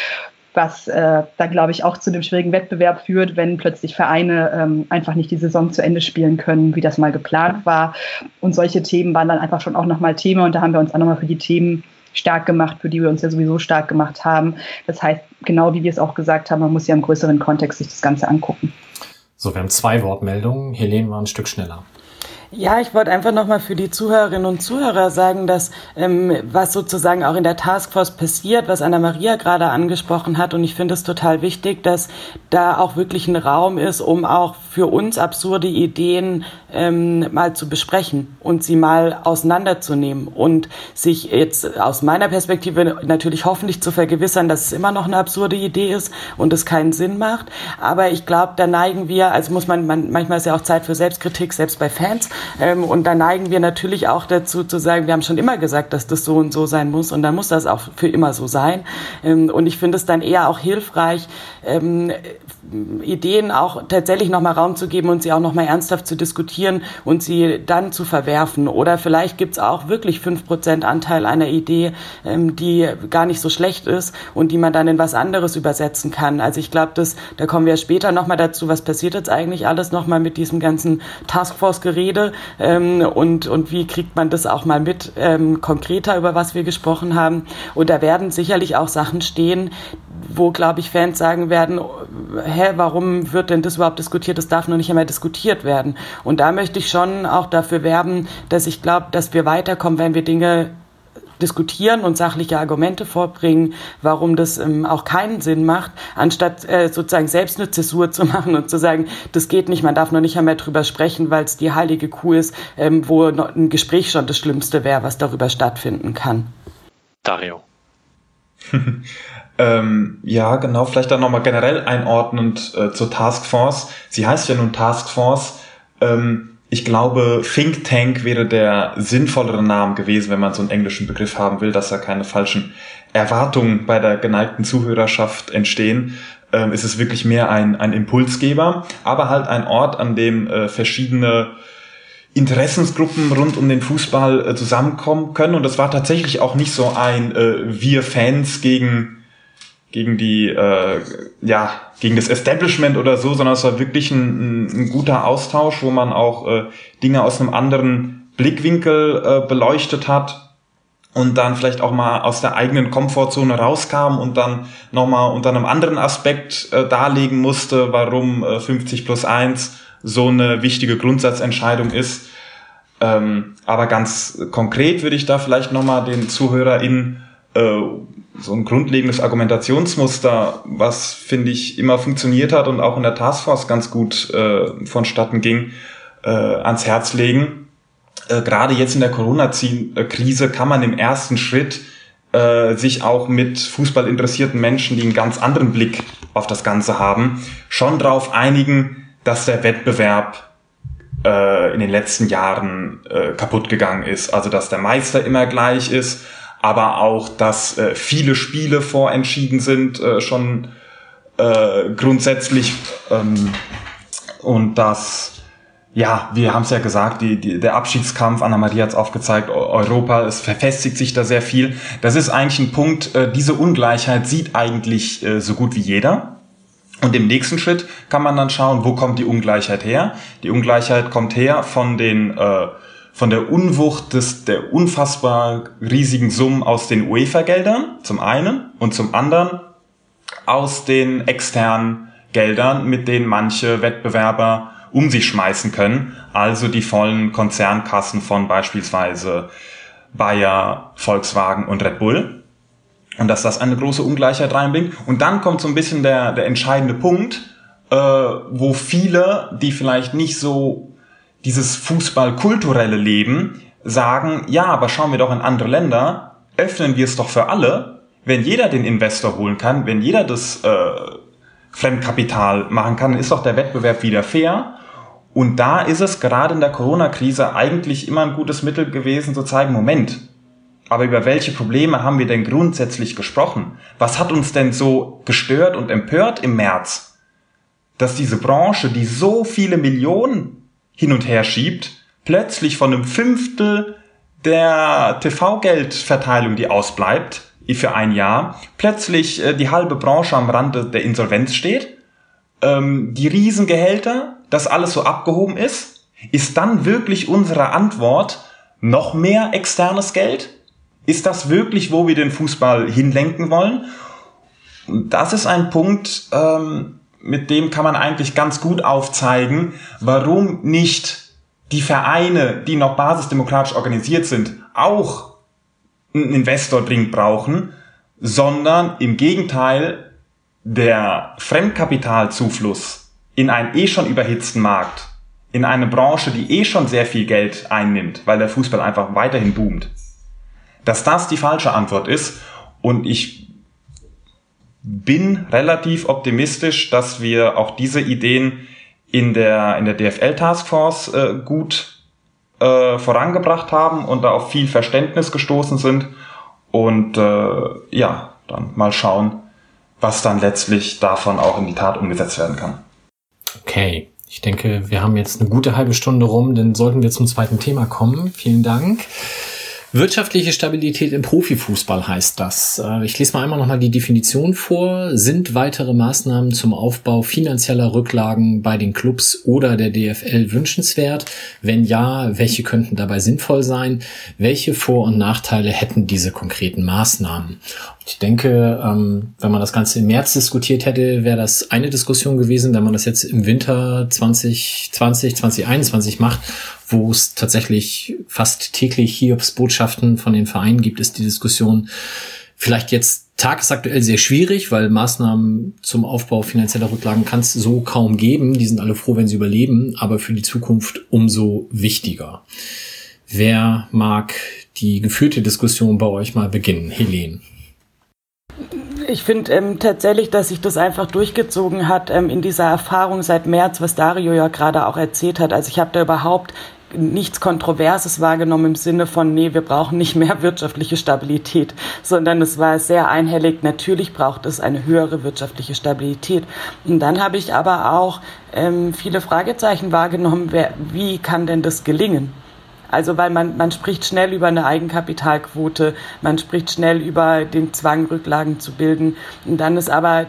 was äh, dann, glaube ich, auch zu einem schwierigen Wettbewerb führt, wenn plötzlich Vereine ähm, einfach nicht die Saison zu Ende spielen können, wie das mal geplant war. Und solche Themen waren dann einfach schon auch nochmal Thema und da haben wir uns auch nochmal für die Themen stark gemacht, für die wir uns ja sowieso stark gemacht haben. Das heißt, genau wie wir es auch gesagt haben, man muss ja im größeren Kontext sich das Ganze angucken. So, wir haben zwei Wortmeldungen. Helene war ein Stück schneller. Ja, ich wollte einfach nochmal für die Zuhörerinnen und Zuhörer sagen, dass ähm, was sozusagen auch in der Taskforce passiert, was Anna-Maria gerade angesprochen hat, und ich finde es total wichtig, dass da auch wirklich ein Raum ist, um auch für uns absurde Ideen ähm, mal zu besprechen und sie mal auseinanderzunehmen und sich jetzt aus meiner Perspektive natürlich hoffentlich zu vergewissern, dass es immer noch eine absurde Idee ist und es keinen Sinn macht. Aber ich glaube, da neigen wir, also muss man, man manchmal ist ja auch Zeit für Selbstkritik, selbst bei Fans, ähm, und da neigen wir natürlich auch dazu zu sagen, wir haben schon immer gesagt, dass das so und so sein muss und dann muss das auch für immer so sein. Ähm, und ich finde es dann eher auch hilfreich, ähm, Ideen auch tatsächlich nochmal Raum zu geben und sie auch nochmal ernsthaft zu diskutieren und sie dann zu verwerfen. Oder vielleicht gibt's auch wirklich fünf Prozent Anteil einer Idee, ähm, die gar nicht so schlecht ist und die man dann in was anderes übersetzen kann. Also ich glaube, da kommen wir später nochmal dazu, was passiert jetzt eigentlich alles nochmal mit diesem ganzen Taskforce-Gerede ähm, und, und wie kriegt man das auch mal mit ähm, konkreter, über was wir gesprochen haben. Und da werden sicherlich auch Sachen stehen, wo, glaube ich, Fans sagen werden, hä, warum wird denn das überhaupt diskutiert? Das darf noch nicht einmal diskutiert werden. Und da möchte ich schon auch dafür werben, dass ich glaube, dass wir weiterkommen, wenn wir Dinge diskutieren und sachliche Argumente vorbringen, warum das ähm, auch keinen Sinn macht, anstatt äh, sozusagen selbst eine Zäsur zu machen und zu sagen, das geht nicht, man darf noch nicht einmal drüber sprechen, weil es die heilige Kuh ist, ähm, wo ein Gespräch schon das Schlimmste wäre, was darüber stattfinden kann. Dario. Ähm, ja, genau, vielleicht dann nochmal generell einordnend äh, zur Taskforce. Sie heißt ja nun Taskforce. Ähm, ich glaube, Think Tank wäre der sinnvollere Name gewesen, wenn man so einen englischen Begriff haben will, dass da keine falschen Erwartungen bei der geneigten Zuhörerschaft entstehen. Ähm, ist es wirklich mehr ein, ein Impulsgeber, aber halt ein Ort, an dem äh, verschiedene Interessensgruppen rund um den Fußball äh, zusammenkommen können. Und das war tatsächlich auch nicht so ein äh, Wir Fans gegen gegen die, äh, ja, gegen das Establishment oder so, sondern es war wirklich ein, ein, guter Austausch, wo man auch äh, Dinge aus einem anderen Blickwinkel äh, beleuchtet hat und dann vielleicht auch mal aus der eigenen Komfortzone rauskam und dann nochmal unter einem anderen Aspekt äh, darlegen musste, warum äh, 50 plus 1 so eine wichtige Grundsatzentscheidung ist. Ähm, aber ganz konkret würde ich da vielleicht nochmal den ZuhörerInnen äh, so ein grundlegendes Argumentationsmuster, was finde ich immer funktioniert hat und auch in der Taskforce ganz gut äh, vonstatten ging, äh, ans Herz legen. Äh, Gerade jetzt in der Corona-Krise kann man im ersten Schritt äh, sich auch mit Fußball interessierten Menschen, die einen ganz anderen Blick auf das Ganze haben, schon darauf einigen, dass der Wettbewerb äh, in den letzten Jahren äh, kaputt gegangen ist. Also dass der Meister immer gleich ist, aber auch, dass äh, viele Spiele vorentschieden sind, äh, schon äh, grundsätzlich ähm, und dass ja, wir haben es ja gesagt, die, die, der Abschiedskampf, Anna-Maria hat es aufgezeigt, Europa, es verfestigt sich da sehr viel. Das ist eigentlich ein Punkt, äh, diese Ungleichheit sieht eigentlich äh, so gut wie jeder. Und im nächsten Schritt kann man dann schauen, wo kommt die Ungleichheit her? Die Ungleichheit kommt her von den äh, von der Unwucht des der unfassbar riesigen Summen aus den UEFA-Geldern zum einen und zum anderen aus den externen Geldern, mit denen manche Wettbewerber um sich schmeißen können, also die vollen Konzernkassen von beispielsweise Bayer, Volkswagen und Red Bull. Und dass das eine große Ungleichheit reinbringt. Und dann kommt so ein bisschen der, der entscheidende Punkt, äh, wo viele, die vielleicht nicht so dieses Fußballkulturelle leben, sagen, ja, aber schauen wir doch in andere Länder, öffnen wir es doch für alle, wenn jeder den Investor holen kann, wenn jeder das äh, Fremdkapital machen kann, ist doch der Wettbewerb wieder fair. Und da ist es gerade in der Corona-Krise eigentlich immer ein gutes Mittel gewesen, zu zeigen, Moment, aber über welche Probleme haben wir denn grundsätzlich gesprochen? Was hat uns denn so gestört und empört im März? Dass diese Branche, die so viele Millionen hin und her schiebt, plötzlich von einem Fünftel der TV-Geldverteilung, die ausbleibt, für ein Jahr, plötzlich äh, die halbe Branche am Rande der Insolvenz steht, ähm, die Riesengehälter, das alles so abgehoben ist? Ist dann wirklich unsere Antwort noch mehr externes Geld? Ist das wirklich, wo wir den Fußball hinlenken wollen? Das ist ein Punkt, ähm, mit dem kann man eigentlich ganz gut aufzeigen, warum nicht die Vereine, die noch basisdemokratisch organisiert sind, auch einen Investor dringend brauchen, sondern im Gegenteil der Fremdkapitalzufluss in einen eh schon überhitzten Markt, in eine Branche, die eh schon sehr viel Geld einnimmt, weil der Fußball einfach weiterhin boomt, dass das die falsche Antwort ist. Und ich bin relativ optimistisch, dass wir auch diese Ideen in der, in der DFL Taskforce äh, gut äh, vorangebracht haben und da auf viel Verständnis gestoßen sind. Und äh, ja, dann mal schauen, was dann letztlich davon auch in die Tat umgesetzt werden kann. Okay, ich denke, wir haben jetzt eine gute halbe Stunde rum, dann sollten wir zum zweiten Thema kommen. Vielen Dank. Wirtschaftliche Stabilität im Profifußball heißt das. Äh, ich lese mal einmal nochmal die Definition vor. Sind weitere Maßnahmen zum Aufbau finanzieller Rücklagen bei den Clubs oder der DFL wünschenswert? Wenn ja, welche könnten dabei sinnvoll sein? Welche Vor- und Nachteile hätten diese konkreten Maßnahmen? Ich denke, ähm, wenn man das Ganze im März diskutiert hätte, wäre das eine Diskussion gewesen. Wenn man das jetzt im Winter 2020, 2021 macht, wo es tatsächlich fast täglich Hiobs-Botschaften von den Vereinen gibt, ist die Diskussion vielleicht jetzt tagesaktuell sehr schwierig, weil Maßnahmen zum Aufbau finanzieller Rücklagen kann es so kaum geben. Die sind alle froh, wenn sie überleben, aber für die Zukunft umso wichtiger. Wer mag die geführte Diskussion bei euch mal beginnen? Helene. Ich finde ähm, tatsächlich, dass sich das einfach durchgezogen hat ähm, in dieser Erfahrung seit März, was Dario ja gerade auch erzählt hat. Also ich habe da überhaupt nichts Kontroverses wahrgenommen im Sinne von, nee, wir brauchen nicht mehr wirtschaftliche Stabilität, sondern es war sehr einhellig, natürlich braucht es eine höhere wirtschaftliche Stabilität. Und dann habe ich aber auch ähm, viele Fragezeichen wahrgenommen, wer, wie kann denn das gelingen? Also weil man, man spricht schnell über eine Eigenkapitalquote, man spricht schnell über den Zwang, Rücklagen zu bilden. Und dann ist aber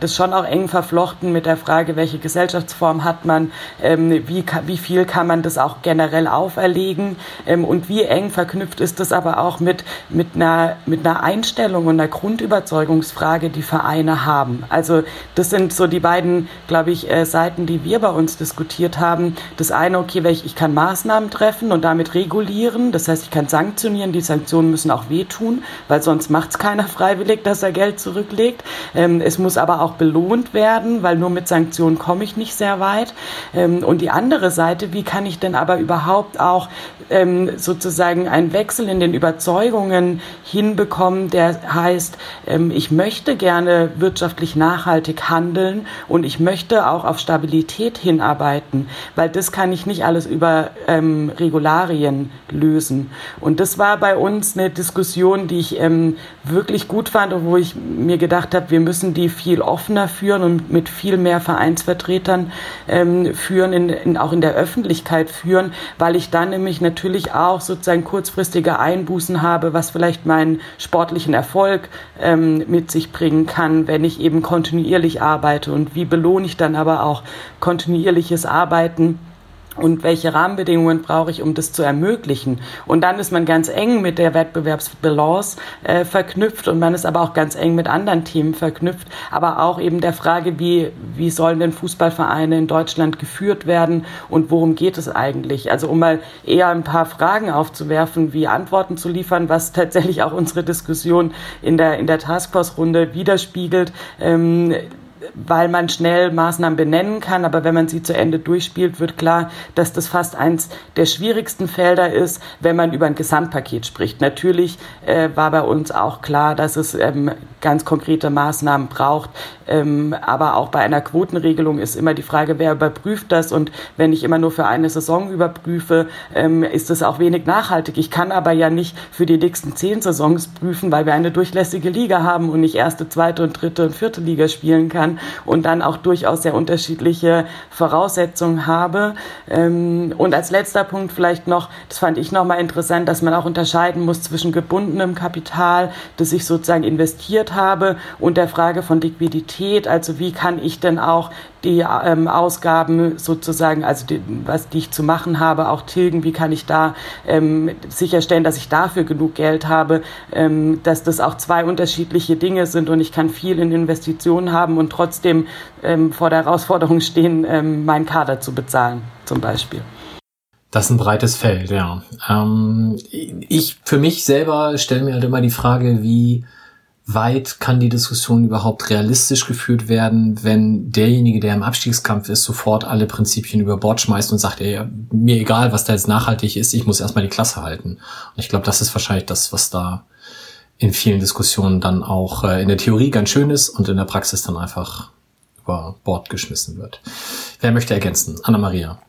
das schon auch eng verflochten mit der Frage, welche Gesellschaftsform hat man, ähm, wie, wie viel kann man das auch generell auferlegen ähm, und wie eng verknüpft ist das aber auch mit, mit, einer, mit einer Einstellung und einer Grundüberzeugungsfrage, die Vereine haben. Also das sind so die beiden, glaube ich, äh, Seiten, die wir bei uns diskutiert haben. Das eine, okay, ich kann Maßnahmen treffen und damit regulieren. Das heißt, ich kann sanktionieren. Die Sanktionen müssen auch wehtun, weil sonst macht es keiner freiwillig, dass er Geld zurücklegt. Ähm, es muss aber auch belohnt werden, weil nur mit Sanktionen komme ich nicht sehr weit. Ähm, und die andere Seite, wie kann ich denn aber überhaupt auch ähm, sozusagen einen Wechsel in den Überzeugungen hinbekommen, der heißt, ähm, ich möchte gerne wirtschaftlich nachhaltig handeln und ich möchte auch auf Stabilität hinarbeiten, weil das kann ich nicht alles über ähm, Regularien lösen. Und das war bei uns eine Diskussion, die ich ähm, wirklich gut fand und wo ich mir gedacht habe, wir müssen die viel offener führen und mit viel mehr Vereinsvertretern ähm, führen, in, in, auch in der Öffentlichkeit führen, weil ich dann nämlich natürlich auch sozusagen kurzfristige Einbußen habe, was vielleicht meinen sportlichen Erfolg ähm, mit sich bringen kann, wenn ich eben kontinuierlich arbeite und wie belohne ich dann aber auch kontinuierliches Arbeiten und welche Rahmenbedingungen brauche ich, um das zu ermöglichen. Und dann ist man ganz eng mit der Wettbewerbsbalance äh, verknüpft und man ist aber auch ganz eng mit anderen Themen verknüpft, aber auch eben der Frage, wie, wie sollen denn Fußballvereine in Deutschland geführt werden und worum geht es eigentlich? Also um mal eher ein paar Fragen aufzuwerfen, wie Antworten zu liefern, was tatsächlich auch unsere Diskussion in der, in der Taskforce-Runde widerspiegelt. Ähm, weil man schnell Maßnahmen benennen kann, aber wenn man sie zu Ende durchspielt, wird klar, dass das fast eins der schwierigsten Felder ist, wenn man über ein Gesamtpaket spricht. Natürlich äh, war bei uns auch klar, dass es ähm, ganz konkrete Maßnahmen braucht, ähm, aber auch bei einer Quotenregelung ist immer die Frage, wer überprüft das und wenn ich immer nur für eine Saison überprüfe, ähm, ist es auch wenig nachhaltig. Ich kann aber ja nicht für die nächsten zehn Saisons prüfen, weil wir eine durchlässige Liga haben und nicht erste, zweite und dritte und vierte Liga spielen kann und dann auch durchaus sehr unterschiedliche Voraussetzungen habe. Ähm, und als letzter Punkt vielleicht noch, das fand ich nochmal interessant, dass man auch unterscheiden muss zwischen gebundenem Kapital, das ich sozusagen investiert habe, und der Frage von Liquidität. Also wie kann ich denn auch die ähm, Ausgaben sozusagen, also die, was die ich zu machen habe, auch tilgen, wie kann ich da ähm, sicherstellen, dass ich dafür genug Geld habe, ähm, dass das auch zwei unterschiedliche Dinge sind und ich kann viel in Investitionen haben und trotzdem ähm, vor der Herausforderung stehen, ähm, meinen Kader zu bezahlen, zum Beispiel. Das ist ein breites Feld, ja. Ähm, ich für mich selber stelle mir halt immer die Frage, wie weit kann die Diskussion überhaupt realistisch geführt werden, wenn derjenige, der im Abstiegskampf ist, sofort alle Prinzipien über Bord schmeißt und sagt, ey, mir egal, was da jetzt nachhaltig ist, ich muss erstmal die Klasse halten. Und ich glaube, das ist wahrscheinlich das, was da in vielen Diskussionen dann auch äh, in der Theorie ganz schön ist und in der Praxis dann einfach über Bord geschmissen wird. Wer möchte ergänzen? Anna-Maria.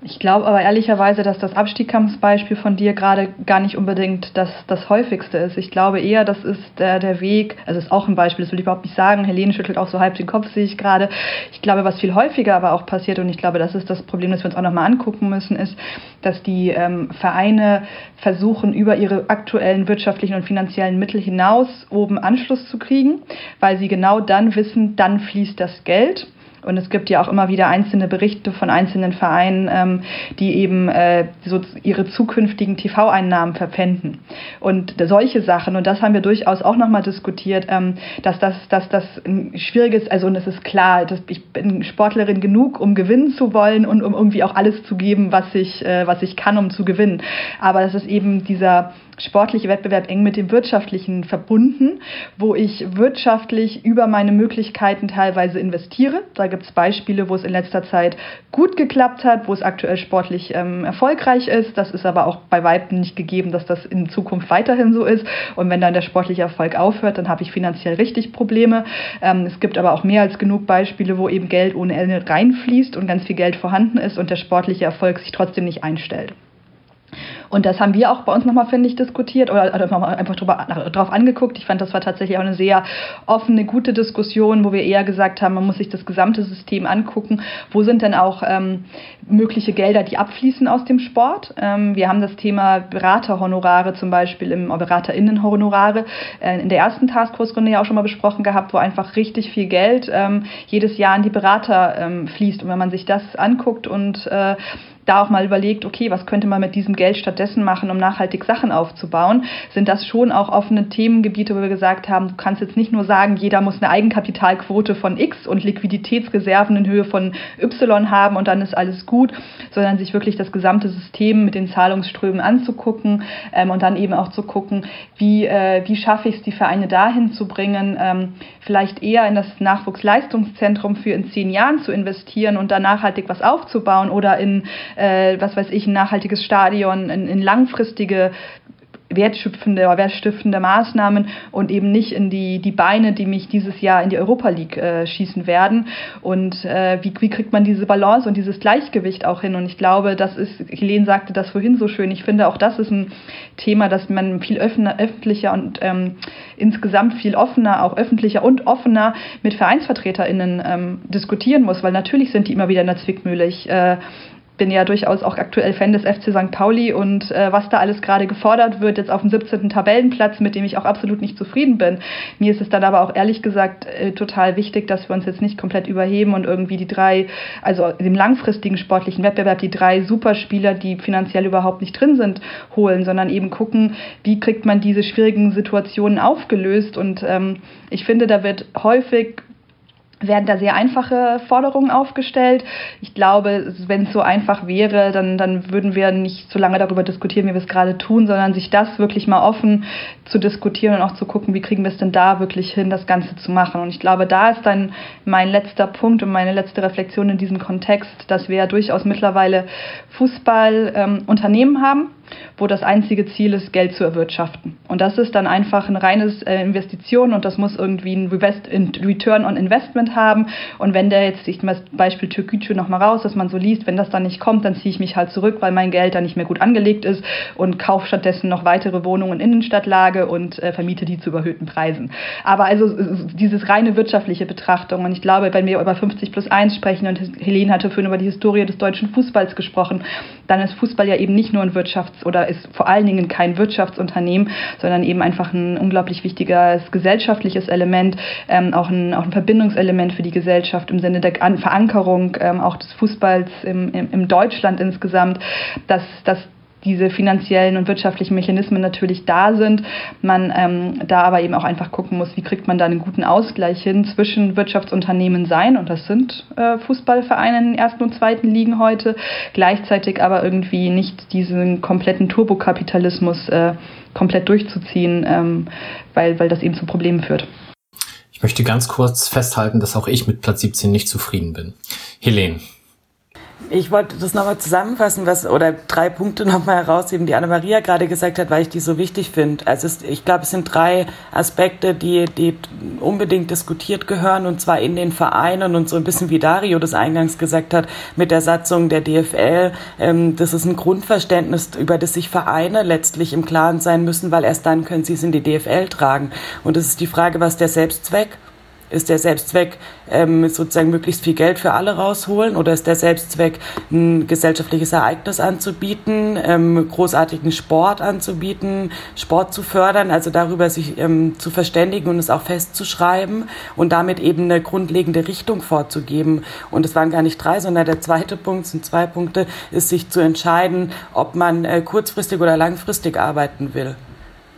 Ich glaube aber ehrlicherweise, dass das Abstiegskampfbeispiel von dir gerade gar nicht unbedingt das, das häufigste ist. Ich glaube eher, das ist der, der Weg, also ist auch ein Beispiel, das will ich überhaupt nicht sagen. Helene schüttelt auch so halb den Kopf, sehe ich gerade. Ich glaube, was viel häufiger aber auch passiert, und ich glaube, das ist das Problem, das wir uns auch nochmal angucken müssen, ist, dass die ähm, Vereine versuchen, über ihre aktuellen wirtschaftlichen und finanziellen Mittel hinaus oben Anschluss zu kriegen, weil sie genau dann wissen, dann fließt das Geld. Und es gibt ja auch immer wieder einzelne Berichte von einzelnen Vereinen, ähm, die eben äh, so ihre zukünftigen TV-Einnahmen verpfänden. Und solche Sachen, und das haben wir durchaus auch nochmal diskutiert, ähm, dass, das, dass das ein schwieriges, also und es ist klar, dass ich bin Sportlerin genug, um gewinnen zu wollen und um irgendwie auch alles zu geben, was ich, äh, was ich kann, um zu gewinnen. Aber das ist eben dieser sportliche Wettbewerb eng mit dem wirtschaftlichen verbunden, wo ich wirtschaftlich über meine Möglichkeiten teilweise investiere. Da gibt es Beispiele, wo es in letzter Zeit gut geklappt hat, wo es aktuell sportlich ähm, erfolgreich ist. Das ist aber auch bei Weitem nicht gegeben, dass das in Zukunft weiterhin so ist. Und wenn dann der sportliche Erfolg aufhört, dann habe ich finanziell richtig Probleme. Ähm, es gibt aber auch mehr als genug Beispiele, wo eben Geld ohne Ende reinfließt und ganz viel Geld vorhanden ist und der sportliche Erfolg sich trotzdem nicht einstellt. Und das haben wir auch bei uns nochmal, finde ich, diskutiert oder, oder einfach drüber, drauf angeguckt. Ich fand, das war tatsächlich auch eine sehr offene, gute Diskussion, wo wir eher gesagt haben, man muss sich das gesamte System angucken. Wo sind denn auch ähm, mögliche Gelder, die abfließen aus dem Sport? Ähm, wir haben das Thema Beraterhonorare zum Beispiel, im BeraterInnenhonorare äh, in der ersten Taskforce-Runde ja auch schon mal besprochen gehabt, wo einfach richtig viel Geld ähm, jedes Jahr an die Berater ähm, fließt. Und wenn man sich das anguckt und äh, da auch mal überlegt, okay, was könnte man mit diesem Geld stattdessen machen, um nachhaltig Sachen aufzubauen, sind das schon auch offene Themengebiete, wo wir gesagt haben, du kannst jetzt nicht nur sagen, jeder muss eine Eigenkapitalquote von X und Liquiditätsreserven in Höhe von Y haben und dann ist alles gut, sondern sich wirklich das gesamte System mit den Zahlungsströmen anzugucken ähm, und dann eben auch zu gucken, wie, äh, wie schaffe ich es, die Vereine dahin zu bringen, ähm, vielleicht eher in das Nachwuchsleistungszentrum für in zehn Jahren zu investieren und da nachhaltig was aufzubauen oder in äh, was weiß ich, ein nachhaltiges Stadion, in, in langfristige wertschöpfende oder wertstiftende Maßnahmen und eben nicht in die, die Beine, die mich dieses Jahr in die Europa League äh, schießen werden. Und äh, wie, wie kriegt man diese Balance und dieses Gleichgewicht auch hin? Und ich glaube, das ist, Helene sagte das vorhin so schön, ich finde auch das ist ein Thema, das man viel öffner, öffentlicher und ähm, insgesamt viel offener, auch öffentlicher und offener mit VereinsvertreterInnen ähm, diskutieren muss, weil natürlich sind die immer wieder in der Zwickmühle. Ich äh, bin ja durchaus auch aktuell Fan des FC St. Pauli und äh, was da alles gerade gefordert wird, jetzt auf dem 17. Tabellenplatz, mit dem ich auch absolut nicht zufrieden bin. Mir ist es dann aber auch ehrlich gesagt äh, total wichtig, dass wir uns jetzt nicht komplett überheben und irgendwie die drei, also im langfristigen sportlichen Wettbewerb, die drei Superspieler, die finanziell überhaupt nicht drin sind, holen, sondern eben gucken, wie kriegt man diese schwierigen Situationen aufgelöst. Und ähm, ich finde, da wird häufig werden da sehr einfache Forderungen aufgestellt. Ich glaube, wenn es so einfach wäre, dann, dann würden wir nicht so lange darüber diskutieren, wie wir es gerade tun, sondern sich das wirklich mal offen zu diskutieren und auch zu gucken, wie kriegen wir es denn da wirklich hin, das Ganze zu machen. Und ich glaube, da ist dann mein letzter Punkt und meine letzte Reflexion in diesem Kontext, dass wir ja durchaus mittlerweile Fußballunternehmen ähm, haben wo das einzige Ziel ist, Geld zu erwirtschaften. Und das ist dann einfach ein reines äh, Investition und das muss irgendwie ein Return on Investment haben. Und wenn der jetzt, ich das Beispiel Türkgücü nochmal raus, dass man so liest, wenn das dann nicht kommt, dann ziehe ich mich halt zurück, weil mein Geld dann nicht mehr gut angelegt ist und kaufe stattdessen noch weitere Wohnungen in Innenstadtlage und äh, vermiete die zu überhöhten Preisen. Aber also dieses reine wirtschaftliche Betrachtung. Und ich glaube, wenn wir über 50 plus 1 sprechen und Helene hatte vorhin über die Historie des deutschen Fußballs gesprochen, dann ist Fußball ja eben nicht nur ein Wirtschafts- oder ist vor allen Dingen kein Wirtschaftsunternehmen, sondern eben einfach ein unglaublich wichtiges gesellschaftliches Element, ähm, auch, ein, auch ein Verbindungselement für die Gesellschaft im Sinne der Verankerung ähm, auch des Fußballs im, im, im Deutschland insgesamt, dass, dass diese finanziellen und wirtschaftlichen Mechanismen natürlich da sind. Man ähm, da aber eben auch einfach gucken muss, wie kriegt man da einen guten Ausgleich hin zwischen Wirtschaftsunternehmen sein, und das sind äh, Fußballvereine in den ersten und zweiten Ligen heute, gleichzeitig aber irgendwie nicht diesen kompletten Turbokapitalismus äh, komplett durchzuziehen, ähm, weil, weil das eben zu Problemen führt. Ich möchte ganz kurz festhalten, dass auch ich mit Platz 17 nicht zufrieden bin. Helene. Ich wollte das nochmal zusammenfassen, was oder drei Punkte nochmal herausheben, die Anna-Maria gerade gesagt hat, weil ich die so wichtig finde. Also es, ich glaube, es sind drei Aspekte, die, die unbedingt diskutiert gehören, und zwar in den Vereinen und so ein bisschen wie Dario das eingangs gesagt hat, mit der Satzung der DFL. Ähm, das ist ein Grundverständnis, über das sich Vereine letztlich im Klaren sein müssen, weil erst dann können sie es in die DFL tragen. Und das ist die Frage, was der Selbstzweck ist der Selbstzweck ähm, sozusagen möglichst viel Geld für alle rausholen oder ist der Selbstzweck ein gesellschaftliches Ereignis anzubieten, ähm, großartigen Sport anzubieten, Sport zu fördern, also darüber sich ähm, zu verständigen und es auch festzuschreiben und damit eben eine grundlegende Richtung vorzugeben. Und es waren gar nicht drei, sondern der zweite Punkt sind zwei Punkte, ist sich zu entscheiden, ob man äh, kurzfristig oder langfristig arbeiten will.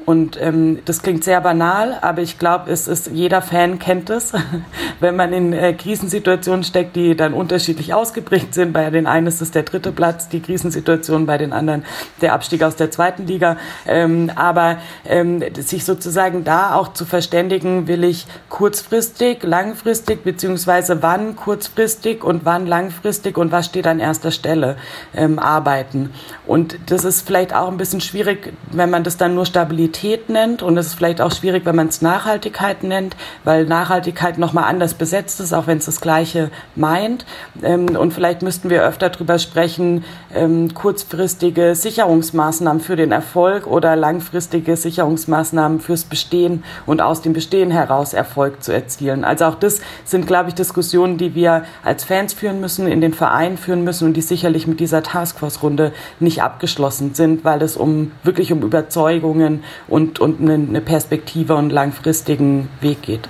Und ähm, das klingt sehr banal, aber ich glaube, es ist jeder Fan kennt es, wenn man in äh, Krisensituationen steckt, die dann unterschiedlich ausgeprägt sind. Bei den einen ist es der dritte Platz, die Krisensituation, bei den anderen der Abstieg aus der zweiten Liga. Ähm, aber ähm, sich sozusagen da auch zu verständigen, will ich kurzfristig, langfristig, beziehungsweise wann kurzfristig und wann langfristig und was steht an erster Stelle ähm, arbeiten. Und das ist vielleicht auch ein bisschen schwierig, wenn man das dann nur Stabilität Qualität nennt und es ist vielleicht auch schwierig, wenn man es Nachhaltigkeit nennt, weil Nachhaltigkeit nochmal anders besetzt ist, auch wenn es das Gleiche meint. Ähm, und vielleicht müssten wir öfter darüber sprechen, ähm, kurzfristige Sicherungsmaßnahmen für den Erfolg oder langfristige Sicherungsmaßnahmen fürs Bestehen und aus dem Bestehen heraus Erfolg zu erzielen. Also auch das sind, glaube ich, Diskussionen, die wir als Fans führen müssen, in den Vereinen führen müssen und die sicherlich mit dieser Taskforce-Runde nicht abgeschlossen sind, weil es um wirklich um Überzeugungen und, und eine Perspektive und langfristigen Weg geht.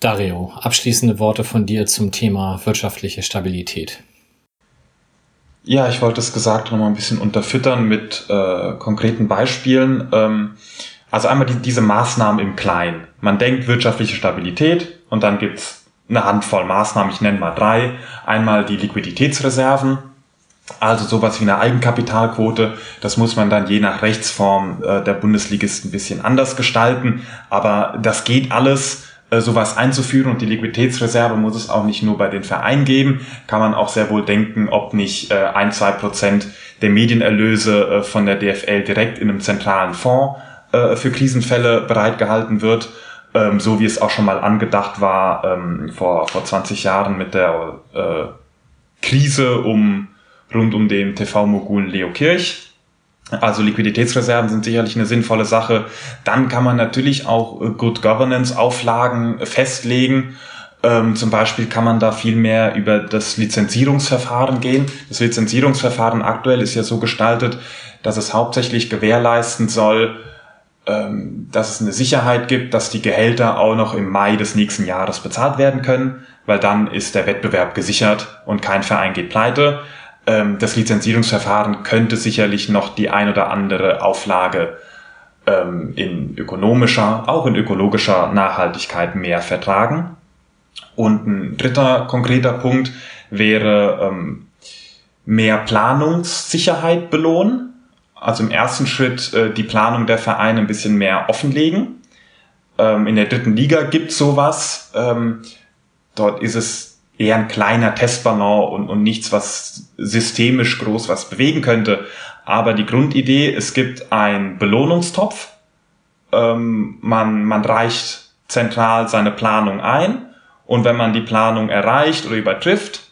Dario, abschließende Worte von dir zum Thema wirtschaftliche Stabilität. Ja, ich wollte das gesagt noch mal ein bisschen unterfüttern mit äh, konkreten Beispielen. Ähm, also einmal die, diese Maßnahmen im Kleinen. Man denkt wirtschaftliche Stabilität und dann gibt's eine Handvoll Maßnahmen, ich nenne mal drei. Einmal die Liquiditätsreserven, also sowas wie eine Eigenkapitalquote. Das muss man dann je nach Rechtsform äh, der Bundesligisten ein bisschen anders gestalten. Aber das geht alles äh, sowas einzuführen und die Liquiditätsreserve muss es auch nicht nur bei den Vereinen geben, kann man auch sehr wohl denken, ob nicht äh, ein, zwei Prozent der Medienerlöse von der DFL direkt in einem zentralen Fonds für Krisenfälle bereitgehalten wird, ähm, so wie es auch schon mal angedacht war ähm, vor, vor 20 Jahren mit der Krise um rund um den TV-Mogul Leo Kirch. Also Liquiditätsreserven sind sicherlich eine sinnvolle Sache. Dann kann man natürlich auch äh, Good Governance Auflagen festlegen. Ähm, zum Beispiel kann man da viel mehr über das Lizenzierungsverfahren gehen. Das Lizenzierungsverfahren aktuell ist ja so gestaltet, dass es hauptsächlich gewährleisten soll, ähm, dass es eine Sicherheit gibt, dass die Gehälter auch noch im Mai des nächsten Jahres bezahlt werden können, weil dann ist der Wettbewerb gesichert und kein Verein geht pleite ähm, das Lizenzierungsverfahren könnte sicherlich noch die ein oder andere Auflage ähm, in ökonomischer, auch in ökologischer Nachhaltigkeit mehr vertragen. Und ein dritter konkreter Punkt wäre ähm, mehr Planungssicherheit belohnen. Also im ersten Schritt äh, die Planung der Vereine ein bisschen mehr offenlegen. Ähm, in der dritten Liga gibt sowas. Ähm, dort ist es eher ein kleiner Testballon und, und nichts, was systemisch groß was bewegen könnte. Aber die Grundidee, es gibt einen Belohnungstopf. Ähm, man, man reicht zentral seine Planung ein. Und wenn man die Planung erreicht oder übertrifft,